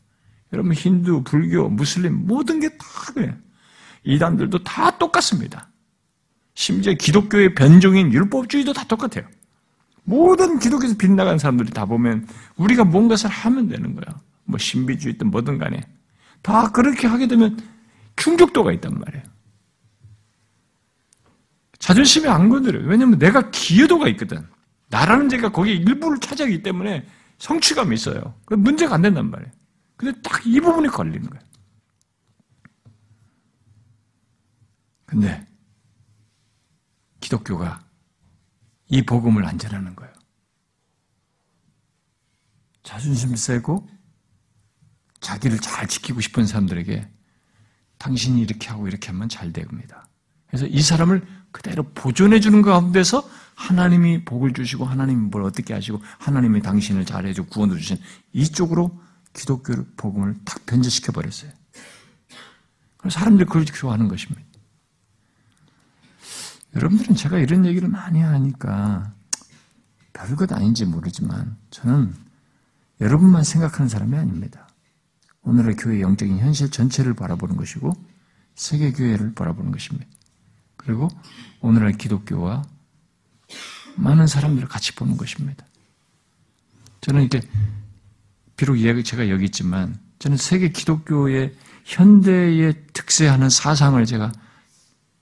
여러분 힌두, 불교, 무슬림 모든 게 다 그래요. 이단들도 다 똑같습니다. 심지어 기독교의 변종인 율법주의도 다 똑같아요. 모든 기독교에서 빗나간 사람들이 다 보면 우리가 뭔가를 하면 되는 거야. 뭐 신비주의든 뭐든 간에 다 그렇게 하게 되면 충족도가 있단 말이에요. 자존심이 안 건드려요. 왜냐하면 내가 기여도가 있거든. 나라는 제가 거기에 일부를 차지하기 때문에 성취감이 있어요. 문제가 안 된단 말이에요. 근데 딱 이 부분이 걸리는 거예요. 근데 기독교가 이 복음을 안 전하는 거예요. 자존심 세고 자기를 잘 지키고 싶은 사람들에게 당신이 이렇게 하고 이렇게 하면 잘 됩니다. 그래서 이 사람을 그대로 보존해 주는 가운데서 하나님이 복을 주시고 하나님이 뭘 어떻게 하시고 하나님이 당신을 잘해주고 구원을 주신 이쪽으로 기독교 복음을 탁 변제시켜 버렸어요. 사람들이 그걸 좋아하는 것입니다. 여러분들은 제가 이런 얘기를 많이 하니까 별것 아닌지 모르지만 저는 여러분만 생각하는 사람이 아닙니다. 오늘의 교회 영적인 현실 전체를 바라보는 것이고 세계 교회를 바라보는 것입니다. 그리고 오늘의 기독교와 많은 사람들을 같이 보는 것입니다. 저는 이렇게 비록 제가 여기 있지만 저는 세계 기독교의 현대에 특세하는 사상을 제가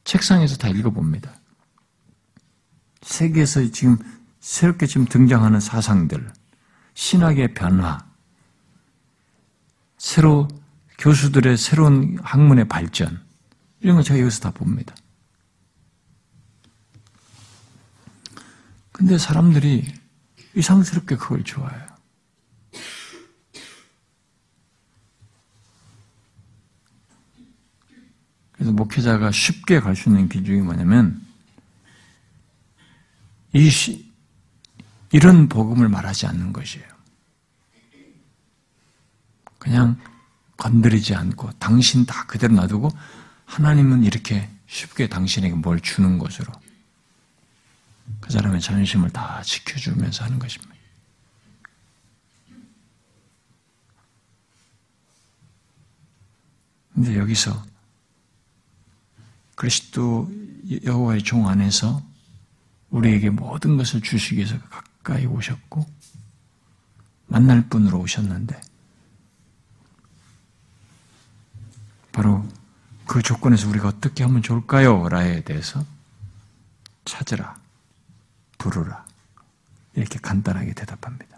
책상에서 다 읽어봅니다. 세계에서 지금 새롭게 지금 등장하는 사상들, 신학의 변화, 새로 교수들의 새로운 학문의 발전 이런 거 제가 여기서 다 봅니다. 근데 사람들이 이상스럽게 그걸 좋아해요. 그래서 목회자가 쉽게 갈 수 있는 기준이 뭐냐면 이 시, 이런 복음을 말하지 않는 것이에요. 그냥 건드리지 않고 당신 다 그대로 놔두고 하나님은 이렇게 쉽게 당신에게 뭘 주는 것으로 그 사람의 자존심을 다 지켜주면서 하는 것입니다. 근데 여기서 그리스도 여호와의 종 안에서 우리에게 모든 것을 주시기 위해서 가까이 오셨고 만날 분으로 오셨는데 바로 그 조건에서 우리가 어떻게 하면 좋을까요? 라에 대해서 찾으라, 부르라 이렇게 간단하게 대답합니다.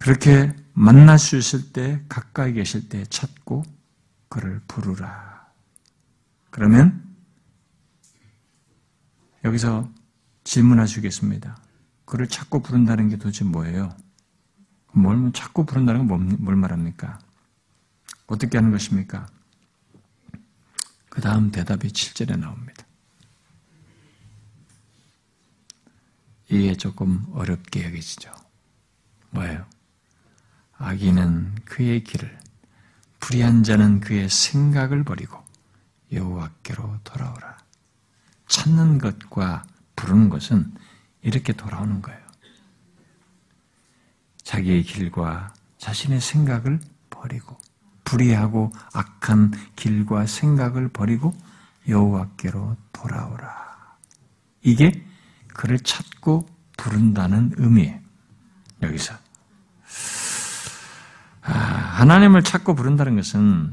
그렇게 만날 수 있을 때, 가까이 계실 때 찾고 그를 부르라. 그러면 여기서 질문하시겠습니다. 그를 찾고 부른다는 게 도대체 뭐예요? 뭘 찾고 부른다는 건 뭘 말합니까? 어떻게 하는 것입니까? 그 다음 대답이 7절에 나옵니다. 이게 조금 어렵게 여기지죠. 뭐예요? 악인은 그의 길을, 불의한 자는 그의 생각을 버리고 여호와께로 돌아오라. 찾는 것과 부르는 것은 이렇게 돌아오는 거예요. 자기의 길과 자신의 생각을 버리고 불의하고 악한 길과 생각을 버리고 여호와께로 돌아오라. 이게 그를 찾고 부른다는 의미예요. 여기서 아, 하나님을 찾고 부른다는 것은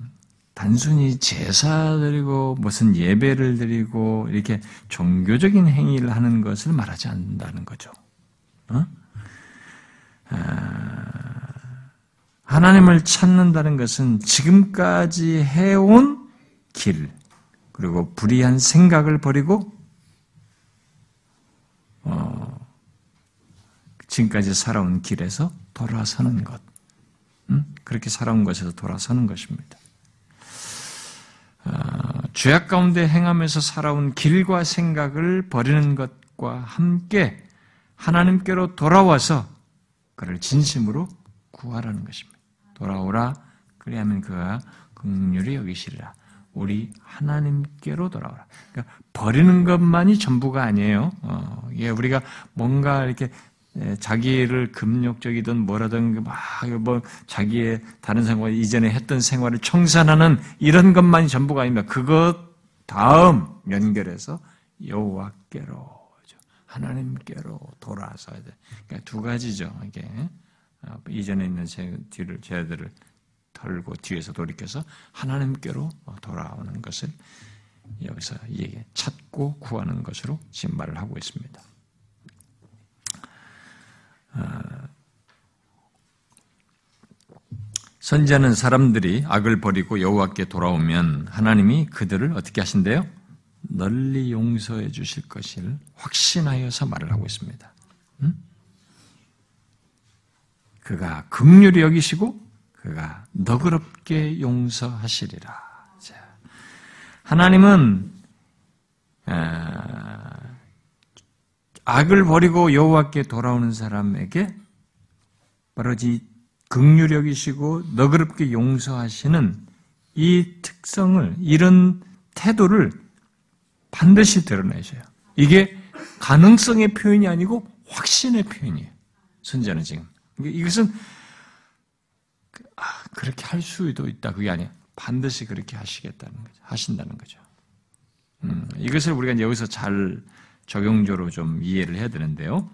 단순히 제사 드리고 무슨 예배를 드리고 이렇게 종교적인 행위를 하는 것을 말하지 않는다는 거죠. 어? 아, 하나님을 찾는다는 것은 지금까지 해온 길, 그리고 불의한 생각을 버리고, 어, 지금까지 살아온 길에서 돌아서는 것. 음? 그렇게 살아온 것에서 돌아서는 것입니다. 어, 죄악 가운데 행하면서 살아온 길과 생각을 버리는 것과 함께 하나님께로 돌아와서 그를 진심으로 구하라는 것입니다. 돌아오라 그리하면 그가 긍휼히 여기시리라. 우리 하나님께로 돌아오라. 그러니까 버리는 것만이 전부가 아니에요. 어, 예, 우리가 뭔가 이렇게 예, 자기를 금욕적이든 뭐라든 막뭐 자기의 다른 생활 이전에 했던 생활을 청산하는 이런 것만이 전부가 아닙니다. 그것 다음 연결해서 여호와께로 하나님께로 돌아서야 돼. 그러니까 두 가지죠. 이게 어, 이전에 있는 제 뒤를 제들을 털고 뒤에서 돌이켜서 하나님께로 돌아오는 것을 여기서 이게 찾고 구하는 것으로 지금 말을 하고 있습니다. 어, 선지자는 사람들이 악을 버리고 여호와께 돌아오면 하나님이 그들을 어떻게 하신대요? 널리 용서해 주실 것을 확신하여서 말을 하고 있습니다. 음? 그가 극률히 여기시고 그가 너그럽게 용서하시리라. 하나님은 악을 버리고 여호와께 돌아오는 사람에게 바로 이 극률 여기시고 너그럽게 용서하시는 이 특성을 이런 태도를 반드시 드러내셔요. 이게 가능성의 표현이 아니고 확신의 표현이에요. 선자는 지금 이것은 아, 그렇게 할 수도 있다 그게 아니야. 반드시 그렇게 하시겠다는 거죠. 하신다는 거죠. 음, 이것을 우리가 여기서 잘 적용적으로 좀 이해를 해야 되는데요.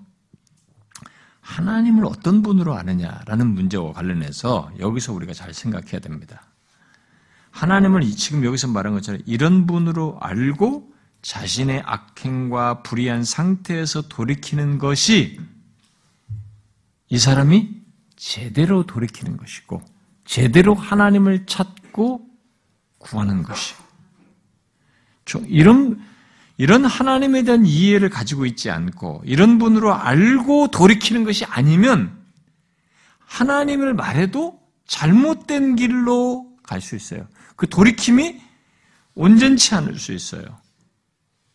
하나님을 어떤 분으로 아느냐라는 문제와 관련해서 여기서 우리가 잘 생각해야 됩니다. 하나님을 지금 여기서 말한 것처럼 이런 분으로 알고 자신의 악행과 불의한 상태에서 돌이키는 것이 이 사람이 제대로 돌이키는 것이고 제대로 하나님을 찾고 구하는 것이 이런 이런 하나님에 대한 이해를 가지고 있지 않고 이런 분으로 알고 돌이키는 것이 아니면 하나님을 말해도 잘못된 길로 갈 수 있어요. 그 돌이킴이 온전치 않을 수 있어요.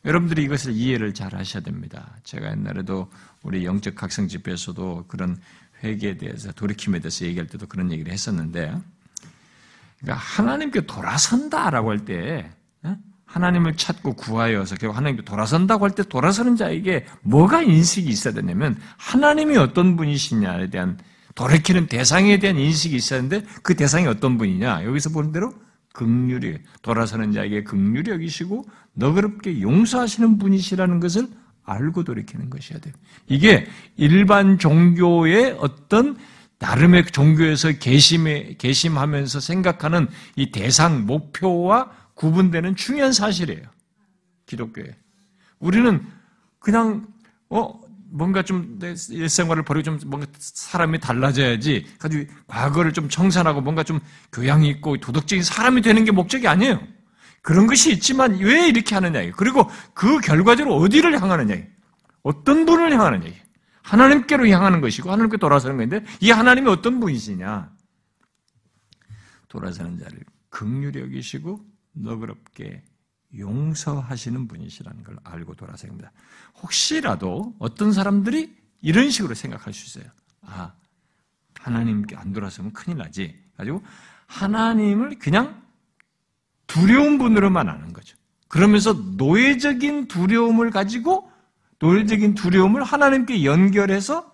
여러분들이 이것을 이해를 잘 하셔야 됩니다. 제가 옛날에도 우리 영적 각성 집회에서도 그런 회개에 대해서 돌이킴에 대해서 얘기할 때도 그런 얘기를 했었는데 그러니까 하나님께 돌아선다라고 할 때, 하나님을 찾고 구하여서 결국 하나님께 돌아선다고 할 때 돌아서는 자에게 뭐가 인식이 있어야 되냐면 하나님이 어떤 분이시냐에 대한 돌이키는 대상에 대한 인식이 있어야 하는데 그 대상이 어떤 분이냐 여기서 보는 대로 극률이 돌아서는 자에게 극률이 여기시고 너그럽게 용서하시는 분이시라는 것을 알고 돌이키는 것이어야 돼요. 이게 일반 종교의 어떤 나름의 종교에서 개심에 개심하면서 생각하는 이 대상 목표와 구분되는 중요한 사실이에요. 기독교에. 우리는 그냥 어 뭔가 좀 일생활을 버리고 좀 뭔가 사람이 달라져야지 가지고 과거를 좀 청산하고 뭔가 좀 교양이 있고 도덕적인 사람이 되는 게 목적이 아니에요. 그런 것이 있지만 왜 이렇게 하느냐. 그리고 그 결과적으로 어디를 향하느냐. 어떤 분을 향하느냐. 하나님께로 향하는 것이고 하나님께 돌아서는 건데 이 하나님이 어떤 분이시냐. 돌아서는 자를 극률히 여기시고 너그럽게 용서하시는 분이시라는 걸 알고 돌아서야 합니다. 혹시라도 어떤 사람들이 이런 식으로 생각할 수 있어요. 아, 하나님께 안 돌아서면 큰일 나지. 가지고 하나님을 그냥 두려운 분으로만 아는 거죠. 그러면서 노예적인 두려움을 가지고 노예적인 두려움을 하나님께 연결해서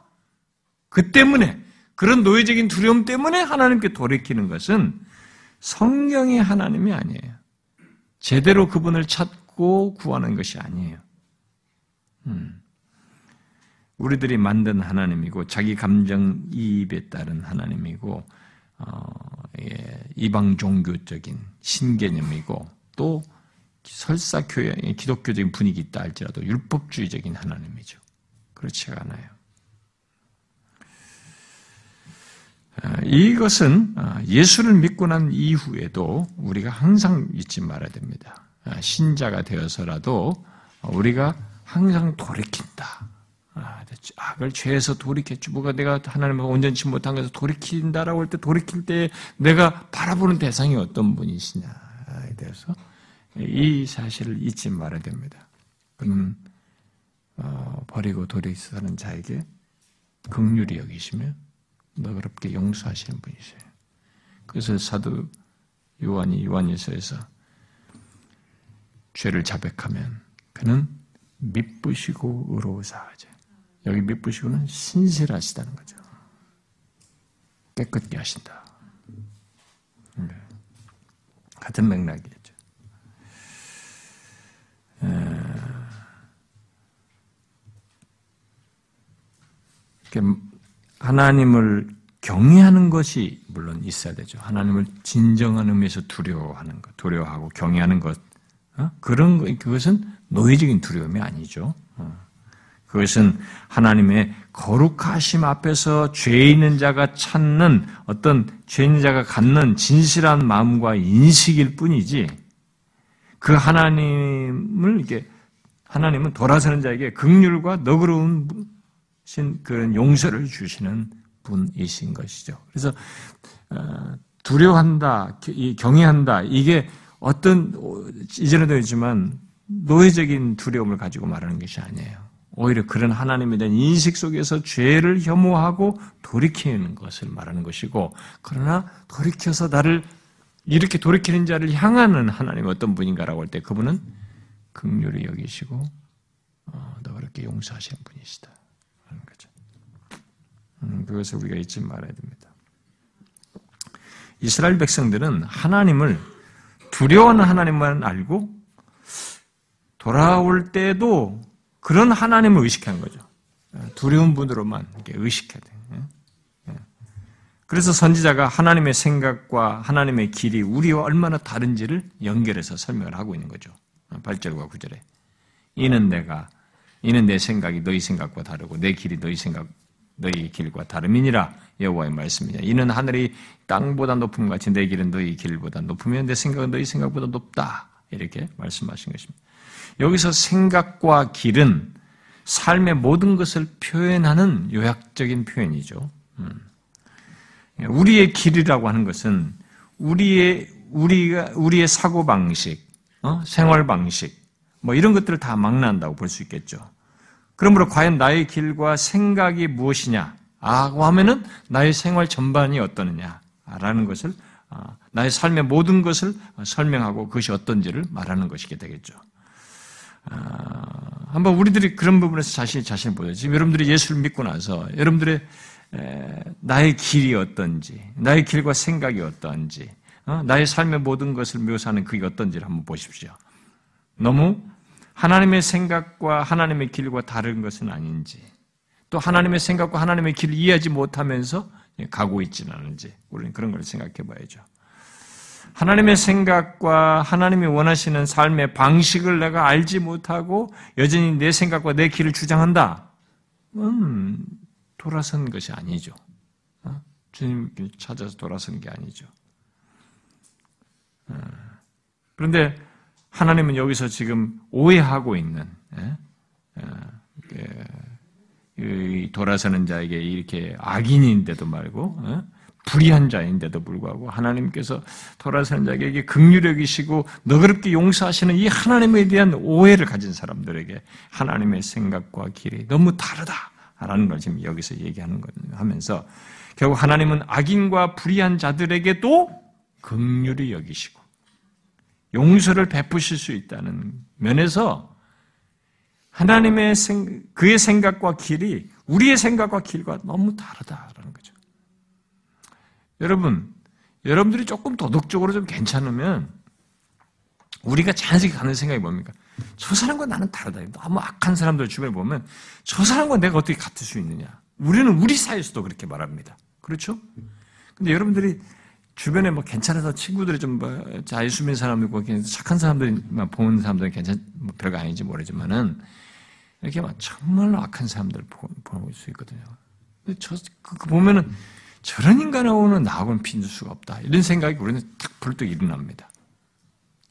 그 때문에 그런 노예적인 두려움 때문에 하나님께 돌이키는 것은 성경의 하나님이 아니에요. 제대로 그분을 찾고 구하는 것이 아니에요. 음. 우리들이 만든 하나님이고 자기 감정 이입에 따른 하나님이고 어, 예, 이방 종교적인 신개념이고 또 설사 교회 기독교적인 분위기 있다 할지라도 율법주의적인 하나님이죠. 그렇지가 않아요. 아, 이것은 아, 예수를 믿고 난 이후에도 우리가 항상 잊지 말아야 됩니다. 아, 신자가 되어서라도 우리가 항상 돌이킨다. 악을 죄에서 돌이켰지. 뭐가 내가 하나님을 온전치 못한 것에서 돌이킨다라고 할 때 돌이킬 때 내가 바라보는 대상이 어떤 분이시냐에 대해서 이 사실을 잊지 말아야 됩니다. 그는 어, 버리고 돌이서는 자에게 극률이 여기시며 너그럽게 용서하시는 분이세요. 그래서 사도 요한이 요한일서에서 죄를 자백하면 그는 미쁘시고 의로우사하죠. 여기 미쁘시고는 신실하시다는 거죠. 깨끗게 하신다. 네. 같은 맥락이죠. 하나님을 경외하는 것이 물론 있어야 되죠. 하나님을 진정한 의미에서 두려워하는 것, 두려워하고 경외하는 것, 어? 그런 것, 그것은 노예적인 두려움이 아니죠. 어. 그것은 하나님의 거룩하심 앞에서 죄 있는 자가 찾는 어떤 죄 있는 자가 갖는 진실한 마음과 인식일 뿐이지, 그 하나님을 이렇게 하나님은 돌아서는 자에게 극률과 너그러운 신 그런 용서를 주시는 분이신 것이죠. 그래서 어, 두려워한다, 경외한다 이게 어떤 이전에도 있지만 노예적인 두려움을 가지고 말하는 것이 아니에요. 오히려 그런 하나님에 대한 인식 속에서 죄를 혐오하고 돌이키는 것을 말하는 것이고, 그러나 돌이켜서 나를 이렇게 돌이키는 자를 향하는 하나님 어떤 분인가라고 할 때 그분은 극률이 여기시고 어, 너 그렇게 용서하시는 분이시다. 음, 그것을 우리가 잊지 말아야 됩니다. 이스라엘 백성들은 하나님을 두려워하는 하나님만 알고 돌아올 때도 그런 하나님을 의식한 거죠. 두려운 분으로만 의식해야 돼요. 예? 예. 그래서 선지자가 하나님의 생각과 하나님의 길이 우리와 얼마나 다른지를 연결해서 설명을 하고 있는 거죠. 8절과 9절에. 이는 내가, 이는 내 생각이 너희 생각과 다르고 내 길이 너희 생각, 너희 길과 다름이니라 여호와의 말씀이냐. 이는 하늘이 땅보다 높음 같이 내 길은 너희 길보다 높으면 내 생각은 너희 생각보다 높다. 이렇게 말씀하신 것입니다. 여기서 생각과 길은 삶의 모든 것을 표현하는 요약적인 표현이죠. 음. 우리의 길이라고 하는 것은 우리의 우리가 우리의 사고 방식, 어? 생활 방식, 뭐 이런 것들을 다 망라한다고 볼 수 있겠죠. 그러므로 과연 나의 길과 생각이 무엇이냐? 라고 하면은 나의 생활 전반이 어떠느냐라는 것을 어, 나의 삶의 모든 것을 설명하고 그것이 어떤지를 말하는 것이게 되겠죠. 어, 한번 우리들이 그런 부분에서 자신이 자신을 보여. 지금 여러분들이 예수를 믿고 나서 여러분들의 나의 길이 어떤지, 나의 길과 생각이 어떤지, 어, 나의 삶의 모든 것을 묘사하는 그게 어떤지를 한번 보십시오. 너무 하나님의 생각과 하나님의 길과 다른 것은 아닌지, 또 하나님의 생각과 하나님의 길을 이해하지 못하면서 가고 있지는 않은지, 우리는 그런 걸 생각해 봐야죠. 하나님의 생각과 하나님이 원하시는 삶의 방식을 내가 알지 못하고 여전히 내 생각과 내 길을 주장한다. 음, 돌아선 것이 아니죠. 어? 주님 찾아서 돌아선 게 아니죠. 어. 그런데 하나님은 여기서 지금 오해하고 있는 예? 어, 돌아서는 자에게 이렇게 악인인데도 말고 불의한 자인데도 불구하고 하나님께서 돌아서는 자에게 극률력이시고 너그럽게 용서하시는 이 하나님에 대한 오해를 가진 사람들에게 하나님의 생각과 길이 너무 다르다라는 걸 지금 여기서 얘기하는 거 하면서 결국 하나님은 악인과 불의한 자들에게도 극률이 여기시고 용서를 베푸실 수 있다는 면에서 하나님의 생, 그의 생각과 길이 우리의 생각과 길과 너무 다르다라는 거죠. 여러분, 여러분들이 조금 도덕적으로 좀 괜찮으면 우리가 자연스럽게 가는 생각이 뭡니까? 저 사람과 나는 다르다. 너무 악한 사람들 주변에 보면 저 사람과 내가 어떻게 같을 수 있느냐. 우리는 우리 사이에서도 그렇게 말합니다. 그렇죠? 근데 여러분들이 주변에 뭐 괜찮아서 친구들이 좀 뭐 자유수민 사람이고 착한 사람들만 보는 사람들은 괜찮, 뭐 별거 아닌지 모르지만은 이렇게 막 정말로 악한 사람들을 보고 수 있거든요. 근데 저, 그, 그 보면은 저런 인간하고는 나하고는 빈줄 수가 없다. 이런 생각이 우리는 탁 불뚝 일어납니다.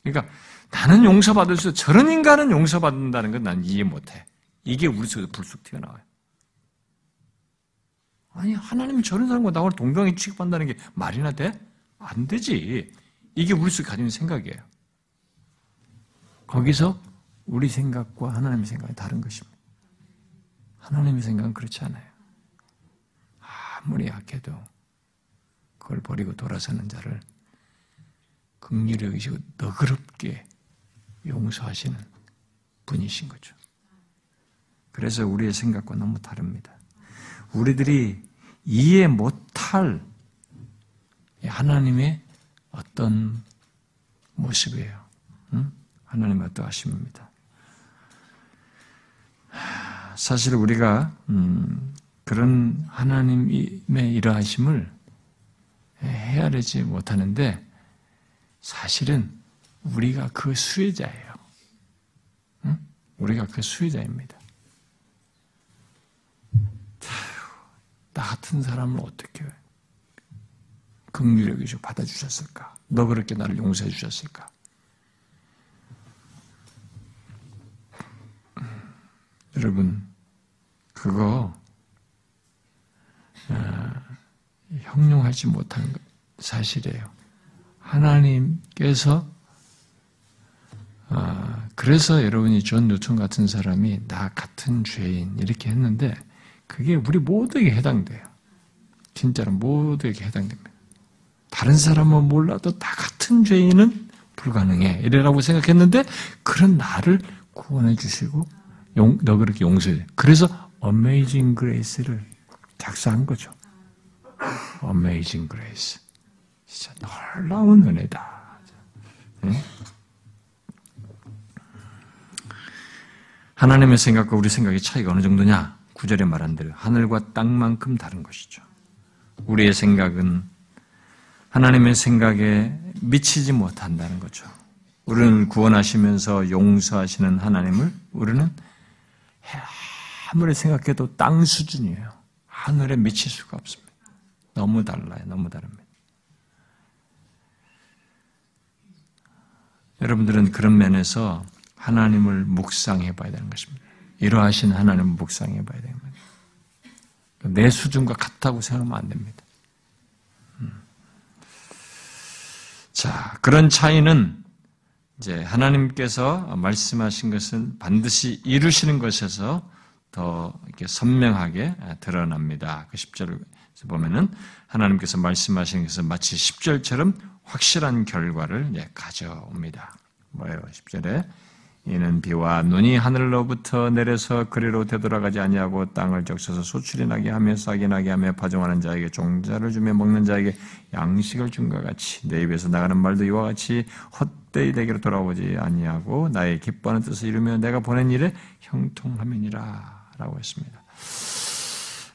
그러니까 나는 용서받을 수, 저런 인간은 용서받는다는 건 난 이해 못해. 이게 우리 속에서 불쑥 튀어나와요. 아니, 하나님이 저런 사람과 나하고 동등하게 취급한다는 게 말이나 돼? 안 되지. 이게 우리 속에 가지는 생각이에요. 거기서 우리 생각과 하나님의 생각이 다른 것입니다. 하나님의 생각은 그렇지 않아요. 아무리 약해도 그걸 버리고 돌아서는 자를 극률히 여기시고 너그럽게 용서하시는 분이신 거죠. 그래서 우리의 생각과 너무 다릅니다. 우리들이 이해 못할 하나님의 어떤 모습이에요. 응? 하나님의 어떠하심입니다. 사실 우리가 음, 그런 하나님의 이러하심을 헤아리지 못하는데 사실은 우리가 그 수혜자예요. 응? 우리가 그 수혜자입니다. 나 같은 사람을 어떻게 긍휼히 여기셔 받아주셨을까? 너 그렇게 나를 용서해 주셨을까? 여러분, 그거 어, 형용하지 못한 사실이에요. 하나님께서 어, 그래서 여러분이 존 뉴턴 같은 사람이 나 같은 죄인 이렇게 했는데 그게 우리 모두에게 해당돼요. 진짜로 모두에게 해당됩니다. 다른 사람은 몰라도 나 같은 죄인은 불가능해. 이래라고 생각했는데 그런 나를 구원해 주시고 용, 너 그렇게 용서해. 그래서 Amazing Grace를 작사한 거죠. Amazing Grace. 진짜 놀라운 은혜다. 네? 하나님의 생각과 우리 생각의 차이가 어느 정도냐? 구절에 말한 대로 하늘과 땅만큼 다른 것이죠. 우리의 생각은 하나님의 생각에 미치지 못한다는 거죠. 우리는 구원하시면서 용서하시는 하나님을 우리는 아무리 생각해도 땅 수준이에요. 하늘에 미칠 수가 없습니다. 너무 달라요. 너무 다릅니다. 여러분들은 그런 면에서 하나님을 묵상해 봐야 되는 것입니다. 이러하신 하나님을 묵상해 봐야 거예요. 내 수준과 같다고 생각하면 안 됩니다. 자, 그런 차이는 이제 하나님께서 말씀하신 것은 반드시 이루시는 것에서 더 이렇게 선명하게 드러납니다. 그 10절 그래서 보면은 하나님께서 말씀하시는 것은 마치 10절처럼 확실한 결과를 가져옵니다. 뭐예요? 10절에 이는 비와 눈이 하늘로부터 내려서 그리로 되돌아가지 아니하고 땅을 적셔서 소출이 나게 하며 싹이 나게 하며 파종하는 자에게 종자를 주며 먹는 자에게 양식을 준과 같이 내 입에서 나가는 말도 이와 같이 헛되이 내게로 돌아오지 아니하고 나의 기뻐하는 뜻을 이루며 내가 보낸 일에 형통함이니라 라고 했습니다.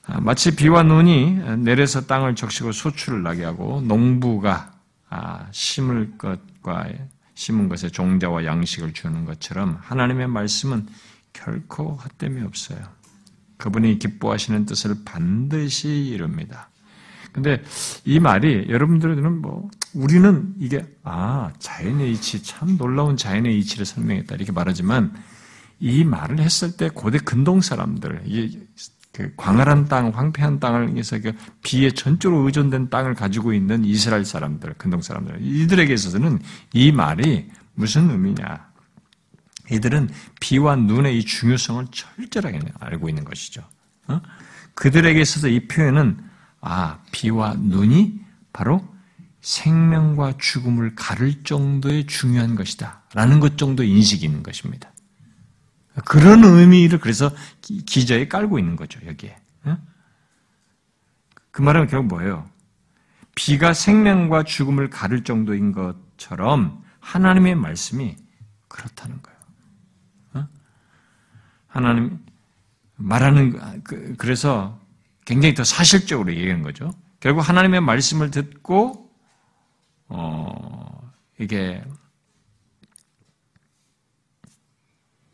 아, 마치 비와 눈이 내려서 땅을 적시고 소출을 나게 하고 농부가 아, 심을 것과 심은 것에 종자와 양식을 주는 것처럼 하나님의 말씀은 결코 헛됨이 없어요. 그분이 기뻐하시는 뜻을 반드시 이룹니다. 근데 이 말이 여러분들은 뭐 우리는 이게 아 자연의 이치 참 놀라운 자연의 이치를 설명했다 이렇게 말하지만 이 말을 했을 때 고대 근동 사람들 그 광활한 땅, 황폐한 땅을 위해서 그 비에 전적으로 의존된 땅을 가지고 있는 이스라엘 사람들, 근동 사람들, 이들에게 있어서는 이 말이 무슨 의미냐? 이들은 비와 눈의 이 중요성을 철저하게 알고 있는 것이죠. 어? 그들에게 있어서 이 표현은 아 비와 눈이 바로 생명과 죽음을 가를 정도의 중요한 것이다 라는 것 정도 인식이 있는 것입니다. 그런 의미를 그래서 기저에 깔고 있는 거죠, 여기에. 그 말은 결국 뭐예요? 비가 생명과 죽음을 가를 정도인 것처럼 하나님의 말씀이 그렇다는 거예요. 하나님 말하는 그, 그래서 굉장히 더 사실적으로 얘기하는 거죠. 결국 하나님의 말씀을 듣고 어 이게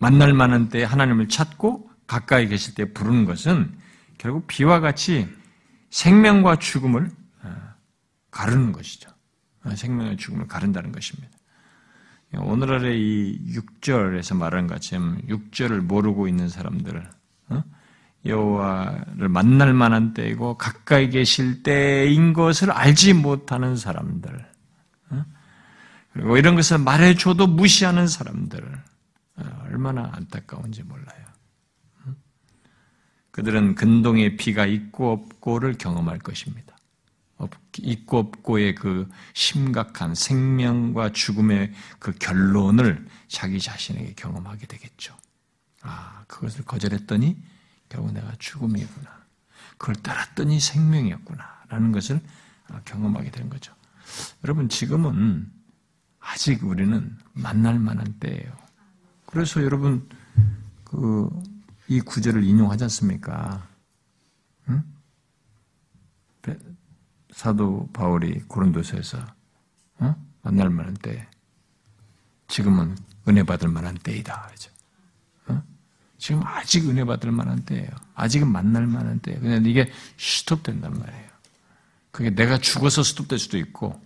만날 만한 때 하나님을 찾고 가까이 계실 때 부르는 것은 결국 비와 같이 생명과 죽음을 어, 가르는 것이죠. 어, 생명과 죽음을 가른다는 것입니다. 오늘날의 이 6절에서 말하는 것처럼 6절을 모르고 있는 사람들, 어? 여호와를 만날 만한 때이고 가까이 계실 때인 것을 알지 못하는 사람들, 그리고 이런 것을 말해줘도 무시하는 사람들, 아, 얼마나 안타까운지 몰라요. 그들은 근동의 비가 있고 없고를 경험할 것입니다. 있고 없고의 그 심각한 생명과 죽음의 그 결론을 자기 자신에게 경험하게 되겠죠. 아, 그것을 거절했더니 결국 내가 죽음이구나. 그걸 따랐더니 생명이었구나. 라는 것을 경험하게 된 거죠. 여러분, 지금은 아직 우리는 만날 만한 때예요. 그래서 여러분 그 이 구절을 인용하지 않습니까? 응? 사도 바울이 고린도서에서 어? 만날 만한 때 지금은 은혜 받을 만한 때이다. 그죠? 어? 지금 아직 은혜 받을 만한 때예요. 아직은 만날 만한 때예요. 그냥 이게 스톱된단 말이에요. 그게 내가 죽어서 스톱될 수도 있고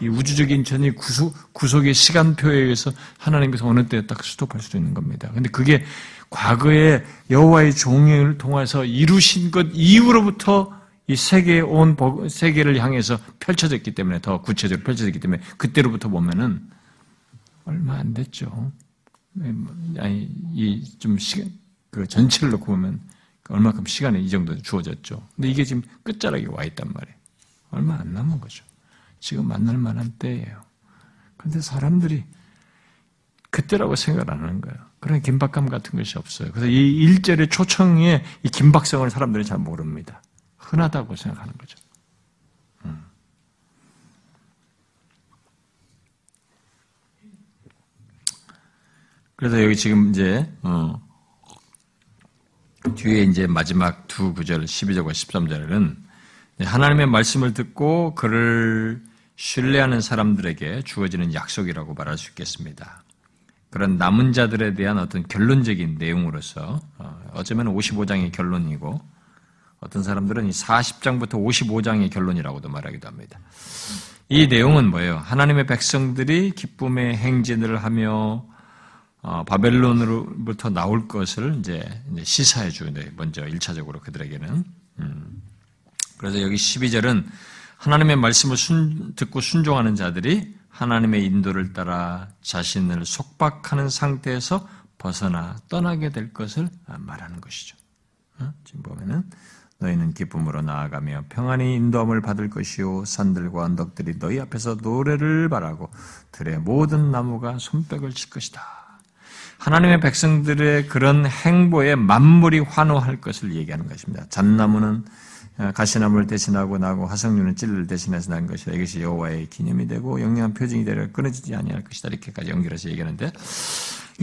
이 우주적인 전이 구속, 구속의 시간표에 의해서 하나님께서 어느 때 딱 스톱할 수도 있는 겁니다. 근데 그게 과거에 여호와의 종을 통해서 이루신 것 이후로부터 이 세계에 온 세계를 향해서 펼쳐졌기 때문에 더 구체적으로 펼쳐졌기 때문에 그때로부터 보면은 얼마 안 됐죠. 아니 이좀 시간 그 전체를 놓고 보면 얼마큼 시간이 이 정도 주어졌죠. 근데 이게 지금 끝자락에 와 있단 말이에요. 얼마 안 남은 거죠. 지금 만날 만한 때예요. 그런데 사람들이 그때라고 생각을 안 하는 거예요. 그런 긴박감 같은 것이 없어요. 그래서 이 일절의 초청에 이 긴박성을 사람들이 잘 모릅니다. 흔하다고 생각하는 거죠. 음. 그래서 여기 지금 이제 어, 뒤에 이제 마지막 두 구절 12절과 13절은 하나님의 말씀을 듣고 그를 신뢰하는 사람들에게 주어지는 약속이라고 말할 수 있겠습니다. 그런 남은 자들에 대한 어떤 결론적인 내용으로서 어, 어쩌면 55장의 결론이고 어떤 사람들은 이 40장부터 55장의 결론이라고도 말하기도 합니다. 이 내용은 뭐예요? 하나님의 백성들이 기쁨의 행진을 하며 어, 바벨론으로부터 나올 것을 이제, 시사해 주는데 먼저 1차적으로 그들에게는 음. 그래서 여기 12절은 하나님의 말씀을 순, 듣고 순종하는 자들이 하나님의 인도를 따라 자신을 속박하는 상태에서 벗어나 떠나게 될 것을 말하는 것이죠. 어? 지금 보면은 너희는 기쁨으로 나아가며 평안히 인도함을 받을 것이요 산들과 언덕들이 너희 앞에서 노래를 바라고 들의 모든 나무가 손뼉을 칠 것이다. 하나님의 백성들의 그런 행보에 만물이 환호할 것을 얘기하는 것입니다. 잣나무는 어, 가시나무를 대신하고 나고 화석류는 찔을 대신해서 난 것이다. 이것이 여호와의 기념이 되고 영영한 표징이 되려 끊어지지 아니할 것이다. 이렇게까지 연결해서 얘기하는데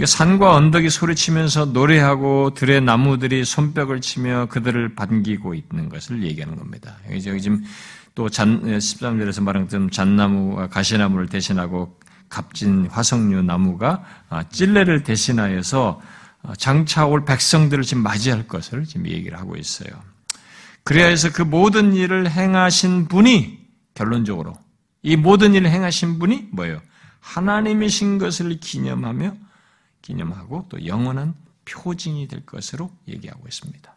산과 언덕이 소리치면서 노래하고 들의 나무들이 손뼉을 치며 그들을 반기고 있는 것을 얘기하는 겁니다. 여기 지금 또 잔, 13절에서 말한 것처럼 잣나무와 가시나무를 대신하고 값진 화석류 나무가 아, 찔레를 대신하여서 아, 장차 올 백성들을 지금 맞이할 것을 지금 얘기를 하고 있어요. 그래야 해서 그 모든 일을 행하신 분이 결론적으로 이 모든 일을 행하신 분이 뭐예요? 하나님이신 것을 기념하며 기념하고 또 영원한 표징이 될 것으로 얘기하고 있습니다.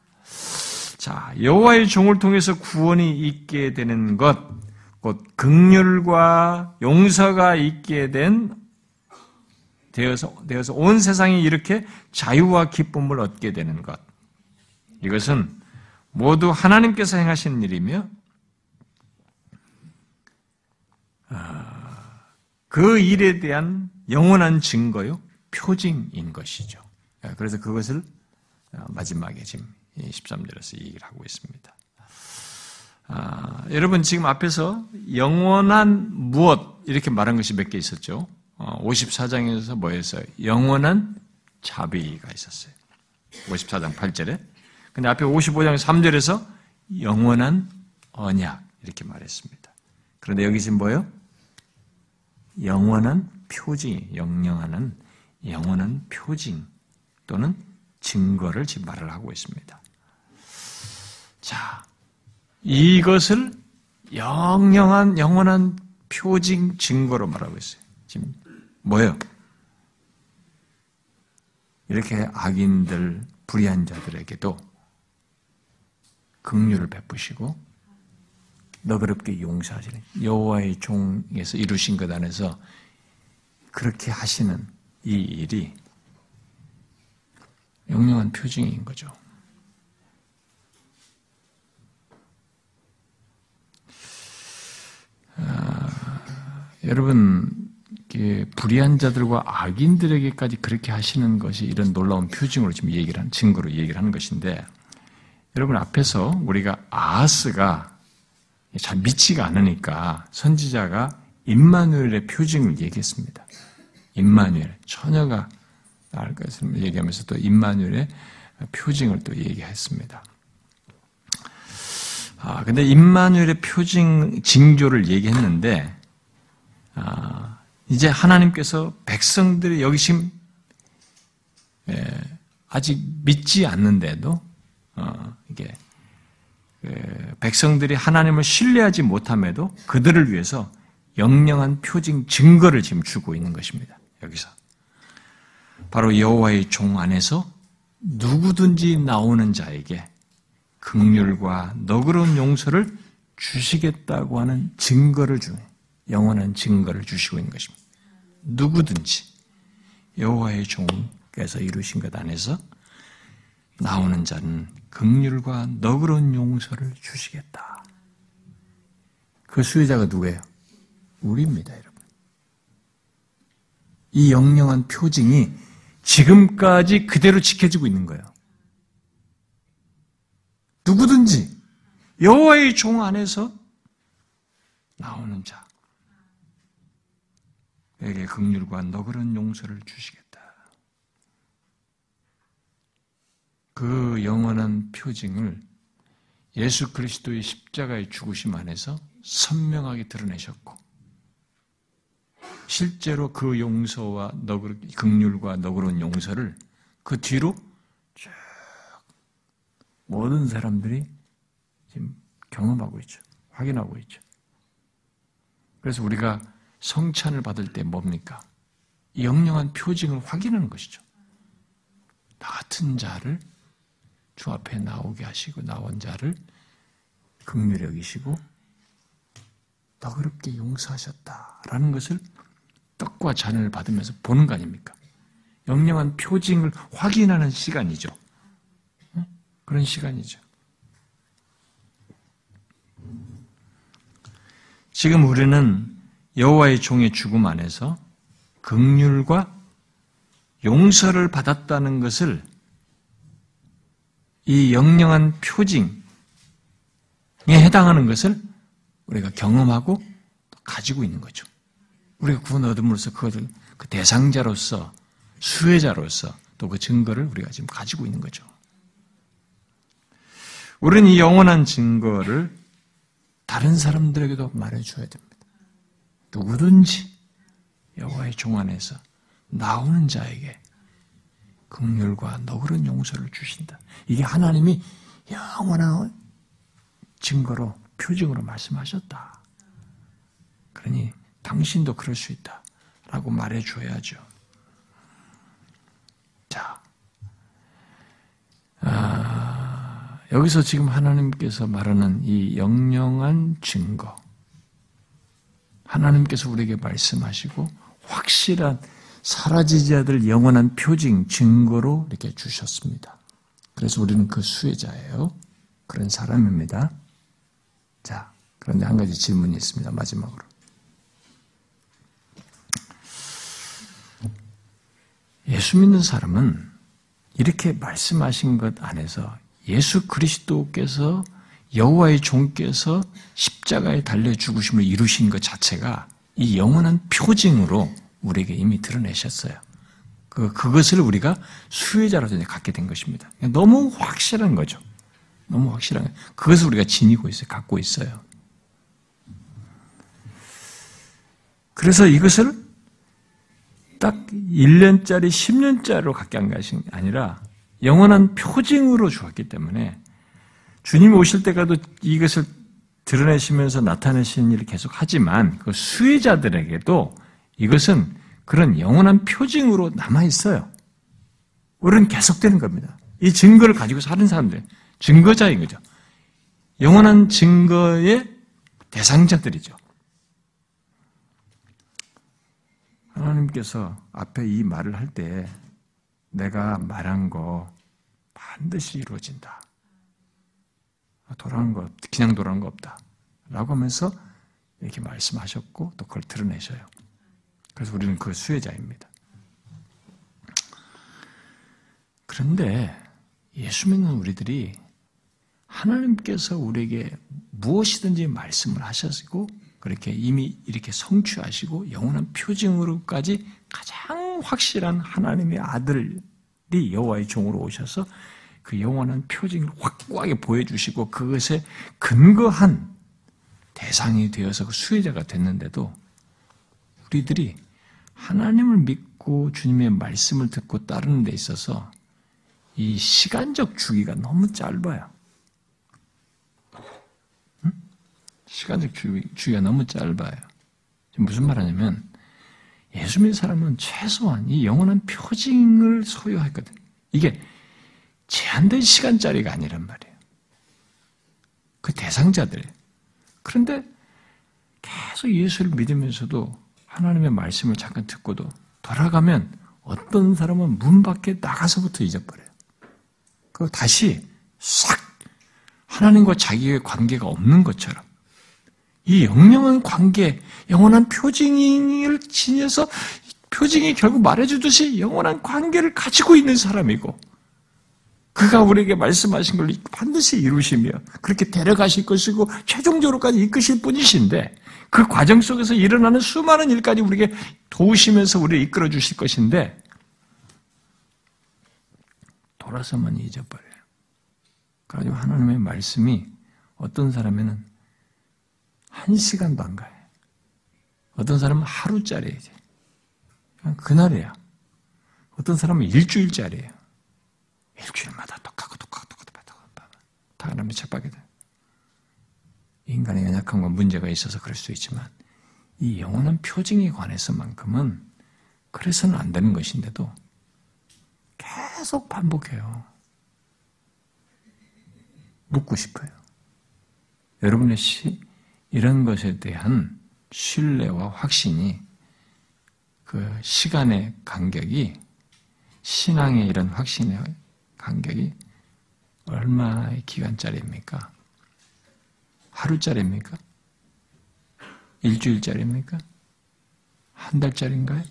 자, 여호와의 종을 통해서 구원이 있게 되는 것, 곧 극률과 용서가 있게 된 되어서 되어서 온 세상이 이렇게 자유와 기쁨을 얻게 되는 것. 이것은 모두 하나님께서 행하신 일이며 아, 그 일에 대한 영원한 증거요 표징인 것이죠. 그래서 그것을 마지막에 지금 13절에서 얘기를 하고 있습니다. 아, 여러분 지금 앞에서 영원한 무엇 이렇게 말한 것이 몇 개 있었죠. 54장에서 어, 뭐였어요? 영원한 자비가 있었어요. 54장 8절에. 근데 앞에 55장 3절에서 영원한 언약 이렇게 말했습니다. 그런데 여기 지금 뭐예요? 영원한 표징이 영영하는 영원한 표징 또는 증거를 지금 말을 하고 있습니다. 자, 이것을 영영한 영원한 표징 증거로 말하고 있어요. 지금 뭐예요? 이렇게 악인들, 불의한 자들에게도 긍휼을 베푸시고 너그럽게 용서하시는 여호와의 종에서 이루신 것 안에서 그렇게 하시는 이 일이 영영한 표징인 거죠. 아, 여러분, 불의한 자들과 악인들에게까지 그렇게 하시는 것이 이런 놀라운 표징으로 지금 얘기를 한, 증거로 얘기를 하는 것인데, 여러분 앞에서 우리가 아하스가 잘 믿지가 않으니까 선지자가 임마누엘의 표징을 얘기했습니다. 임마누엘, 처녀가 나을 것을 얘기하면서 또 임마누엘의 표징을 또 얘기했습니다. 아, 근데 임마누엘의 표징, 징조를 얘기했는데, 아, 이제 하나님께서 백성들이 여기 지금, 예, 아직 믿지 않는데도, 어, 이게, 예, 백성들이 하나님을 신뢰하지 못함에도 그들을 위해서 영영한 표징 증거를 지금 주고 있는 것입니다. 여기서 바로 여호와의 종 안에서 누구든지 나오는 자에게 극률과 너그러운 용서를 주시겠다고 하는 증거를 주는 영원한 증거를 주시고 있는 것입니다. 누구든지 여호와의 종께서 이루신 것 안에서 나오는 자는 극률과 너그러운 용서를 주시겠다. 그 수혜자가 누구예요? 우리입니다, 여러분. 이 영영한 표징이 지금까지 그대로 지켜지고 있는 거예요. 누구든지 여호와의 종 안에서 나오는 자 에게 극률과 너그런 용서를 주시겠다. 그 영원한 표징을 예수 그리스도의 십자가의 죽으심 안에서 선명하게 드러내셨고 실제로 그 용서와 너그러, 극률과 너그러운 용서를 그 뒤로 쭉 모든 사람들이 지금 경험하고 있죠. 확인하고 있죠. 그래서 우리가 성찬을 받을 때 뭡니까? 영영한 표징을 확인하는 것이죠. 나 같은 자를 주 앞에 나오게 하시고 나온 자를 긍휼히 여기시고 너그럽게 용서하셨다라는 것을 떡과 잔을 받으면서 보는 거 아닙니까? 영령한 표징을 확인하는 시간이죠. 그런 시간이죠. 지금 우리는 여호와의 종의 죽음 안에서 긍휼과 용서를 받았다는 것을 이 영영한 표징에 해당하는 것을 우리가 경험하고 가지고 있는 거죠. 우리가 구원 얻음으로써 그것을 그 대상자로서 수혜자로서 또 그 증거를 우리가 지금 가지고 있는 거죠. 우리는 이 영원한 증거를 다른 사람들에게도 말해줘야 됩니다. 누구든지 여호와의 종 안에서 나오는 자에게 극률과 너그런 용서를 주신다. 이게 하나님이 영원한 증거로 표징으로 말씀하셨다. 그러니 당신도 그럴 수 있다. 라고 말해줘야죠. 자, 아, 여기서 지금 하나님께서 말하는 이 영영한 증거. 하나님께서 우리에게 말씀하시고 확실한 사라지지 않을 영원한 표징, 증거로 이렇게 주셨습니다. 그래서 우리는 그 수혜자예요. 그런 사람입니다. 자, 그런데 한 가지 질문이 있습니다. 마지막으로. 예수 믿는 사람은 이렇게 말씀하신 것 안에서 예수 그리스도께서 여호와의 종께서 십자가에 달려 죽으심을 이루신 것 자체가 이 영원한 표징으로 우리에게 이미 드러내셨어요. 그, 그것을 우리가 수혜자로서 갖게 된 것입니다. 너무 확실한 거죠. 너무 확실한, 그것을 우리가 지니고 있어요. 갖고 있어요. 그래서 이것을 딱 1년짜리, 10년짜리로 갖게 한 것이 아니라 영원한 표징으로 주었기 때문에 주님이 오실 때가도 이것을 드러내시면서 나타내시는 일을 계속 하지만 그 수혜자들에게도 이것은 그런 영원한 표징으로 남아 있어요. 우리는 계속되는 겁니다. 이 증거를 가지고 사는 사람들, 증거자인 거죠. 영원한 증거의 대상자들이죠. 하나님께서 앞에 이 말을 할 때 내가 말한 거 반드시 이루어진다. 돌아온 거, 그냥 돌아온 거 없다. 라고 하면서 이렇게 말씀하셨고 또 그걸 드러내셔요. 그래서 우리는 그 수혜자입니다. 그런데 예수 믿는 우리들이 하나님께서 우리에게 무엇이든지 말씀을 하셨고 그렇게 이미 이렇게 성취하시고 영원한 표징으로까지 가장 확실한 하나님의 아들이 여호와의 종으로 오셔서 그 영원한 표징을 확고하게 보여주시고 그것에 근거한 대상이 되어서 그 수혜자가 됐는데도 우리들이 하나님을 믿고 주님의 말씀을 듣고 따르는 데 있어서 이 시간적 주기가 너무 짧아요. 시간적 주기가 너무 짧아요. 무슨 말하냐면 예수 믿는 사람은 최소한 이 영원한 표징을 소유했거든. 이게 제한된 시간짜리가 아니란 말이에요. 그 대상자들. 그런데 계속 예수를 믿으면서도 하나님의 말씀을 잠깐 듣고도 돌아가면 어떤 사람은 문 밖에 나가서부터 잊어버려요. 그 다시 싹 하나님과 자기의 관계가 없는 것처럼 이 영영한 관계, 영원한 표징을 지녀서 표징이 결국 말해주듯이 영원한 관계를 가지고 있는 사람이고 그가 우리에게 말씀하신 걸 반드시 이루시며 그렇게 데려가실 것이고 최종적으로까지 이끄실 분이신데 그 과정 속에서 일어나는 수많은 일까지 우리에게 도우시면서 우리를 이끌어 주실 것인데 돌아서만 잊어버려요. 그래가지고 하나님의 말씀이 어떤 사람에는 한 시간도 안 가요. 어떤 사람은 하루짜리예요. 그날이야. 어떤 사람은 일주일짜리예요. 일주일마다 똑같고 똑같고 똑같고 다 그러면 책박이 돼. 인간의 연약함과 문제가 있어서 그럴 수 있지만 이 영원한 표징에 관해서만큼은 그래서는 안 되는 것인데도 계속 반복해요. 묻고 싶어요. 여러분의 시, 이런 것에 대한 신뢰와 확신이 그 시간의 간격이 신앙의 이런 확신의 간격이 얼마의 기간짜리입니까? 하루짜리입니까? 일주일짜리입니까? 한 달짜리인가요?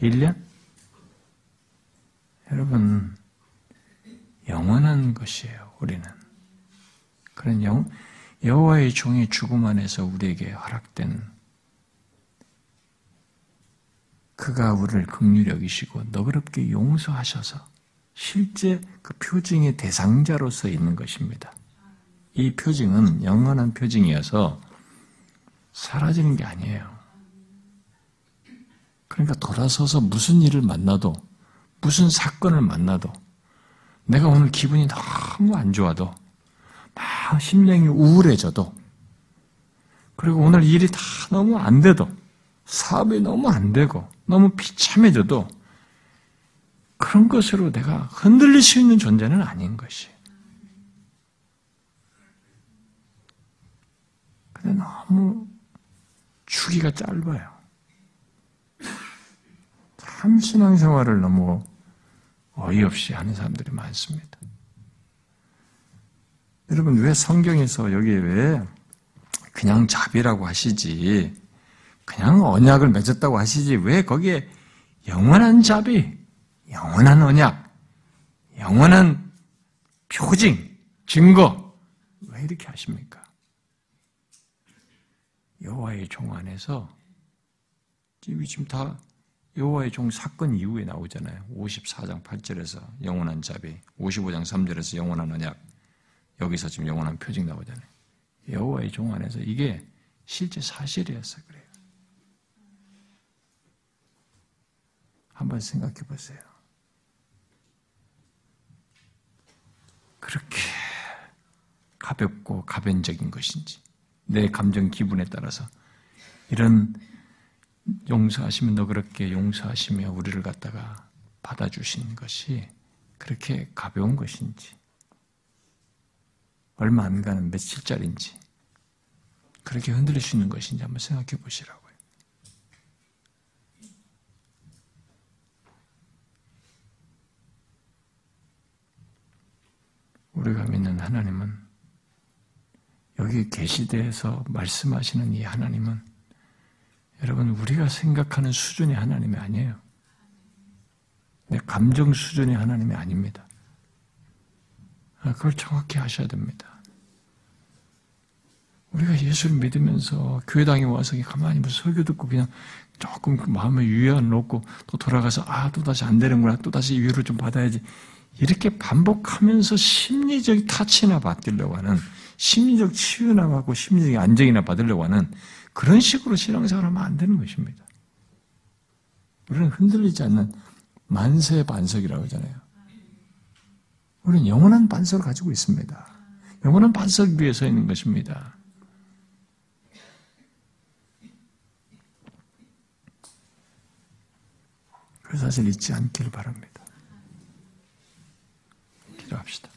1년? 여러분, 영원한 것이에요, 우리는. 그런 영, 여호와의 종의 죽음 안에서 우리에게 허락된 그가 우리를 극률히 여기시고 너그럽게 용서하셔서 실제 그 표징의 대상자로서 있는 것입니다. 이 표징은 영원한 표징이어서 사라지는 게 아니에요. 그러니까 돌아서서 무슨 일을 만나도, 무슨 사건을 만나도, 내가 오늘 기분이 너무 안 좋아도, 막 심령이 우울해져도, 그리고 오늘 일이 다 너무 안 돼도, 사업이 너무 안 되고, 너무 비참해져도, 그런 것으로 내가 흔들릴 수 있는 존재는 아닌 것이. 근데 너무 주기가 짧아요. 참 신앙생활을 너무 어이없이 하는 사람들이 많습니다. 여러분, 왜 성경에서 여기에 왜 그냥 자비라고 하시지, 그냥 언약을 맺었다고 하시지, 왜 거기에 영원한 자비, 영원한 언약, 영원한 표징, 증거, 왜 이렇게 하십니까? 여호와의 종 안에서 지금 다 여호와의 종 사건 이후에 나오잖아요. 54장 8절에서 영원한 자비, 55장 3절에서 영원한 언약, 여기서 지금 영원한 표징 나오잖아요. 여호와의 종 안에서 이게 실제 사실이었어 그래요. 한번 생각해 보세요. 그렇게 가볍고 가변적인 것인지 내 감정 기분에 따라서 이런 용서하시면 너 그렇게 용서하시며 우리를 갖다가 받아주신 것이 그렇게 가벼운 것인지 얼마 안 가는 며칠짜리인지 그렇게 흔들릴 수 있는 것인지 한번 생각해 보시라고요. 우리가 믿는 하나님은 여기 계시대에서 말씀하시는 이 하나님은 여러분 우리가 생각하는 수준의 하나님이 아니에요. 내 감정 수준의 하나님이 아닙니다. 아, 그걸 정확히 하셔야 됩니다. 우리가 예수를 믿으면서 교회당에 와서 가만히 무슨 설교 듣고 그냥 조금 그 마음에 유연을 놓고 또 돌아가서 아, 또다시 안 되는구나. 또다시 유를 좀 받아야지. 이렇게 반복하면서 심리적 타치나 받으려고 하는 심리적 치유나 받고 심리적 안정이나 받으려고 하는 그런 식으로 신앙생활 하면 안 되는 것입니다. 우리는 흔들리지 않는 만세 반석이라고 하잖아요. 우리는 영원한 반석을 가지고 있습니다. 영원한 반석 위에 서 있는 것입니다. 그 사실 잊지 않기를 바랍니다. 기도합시다.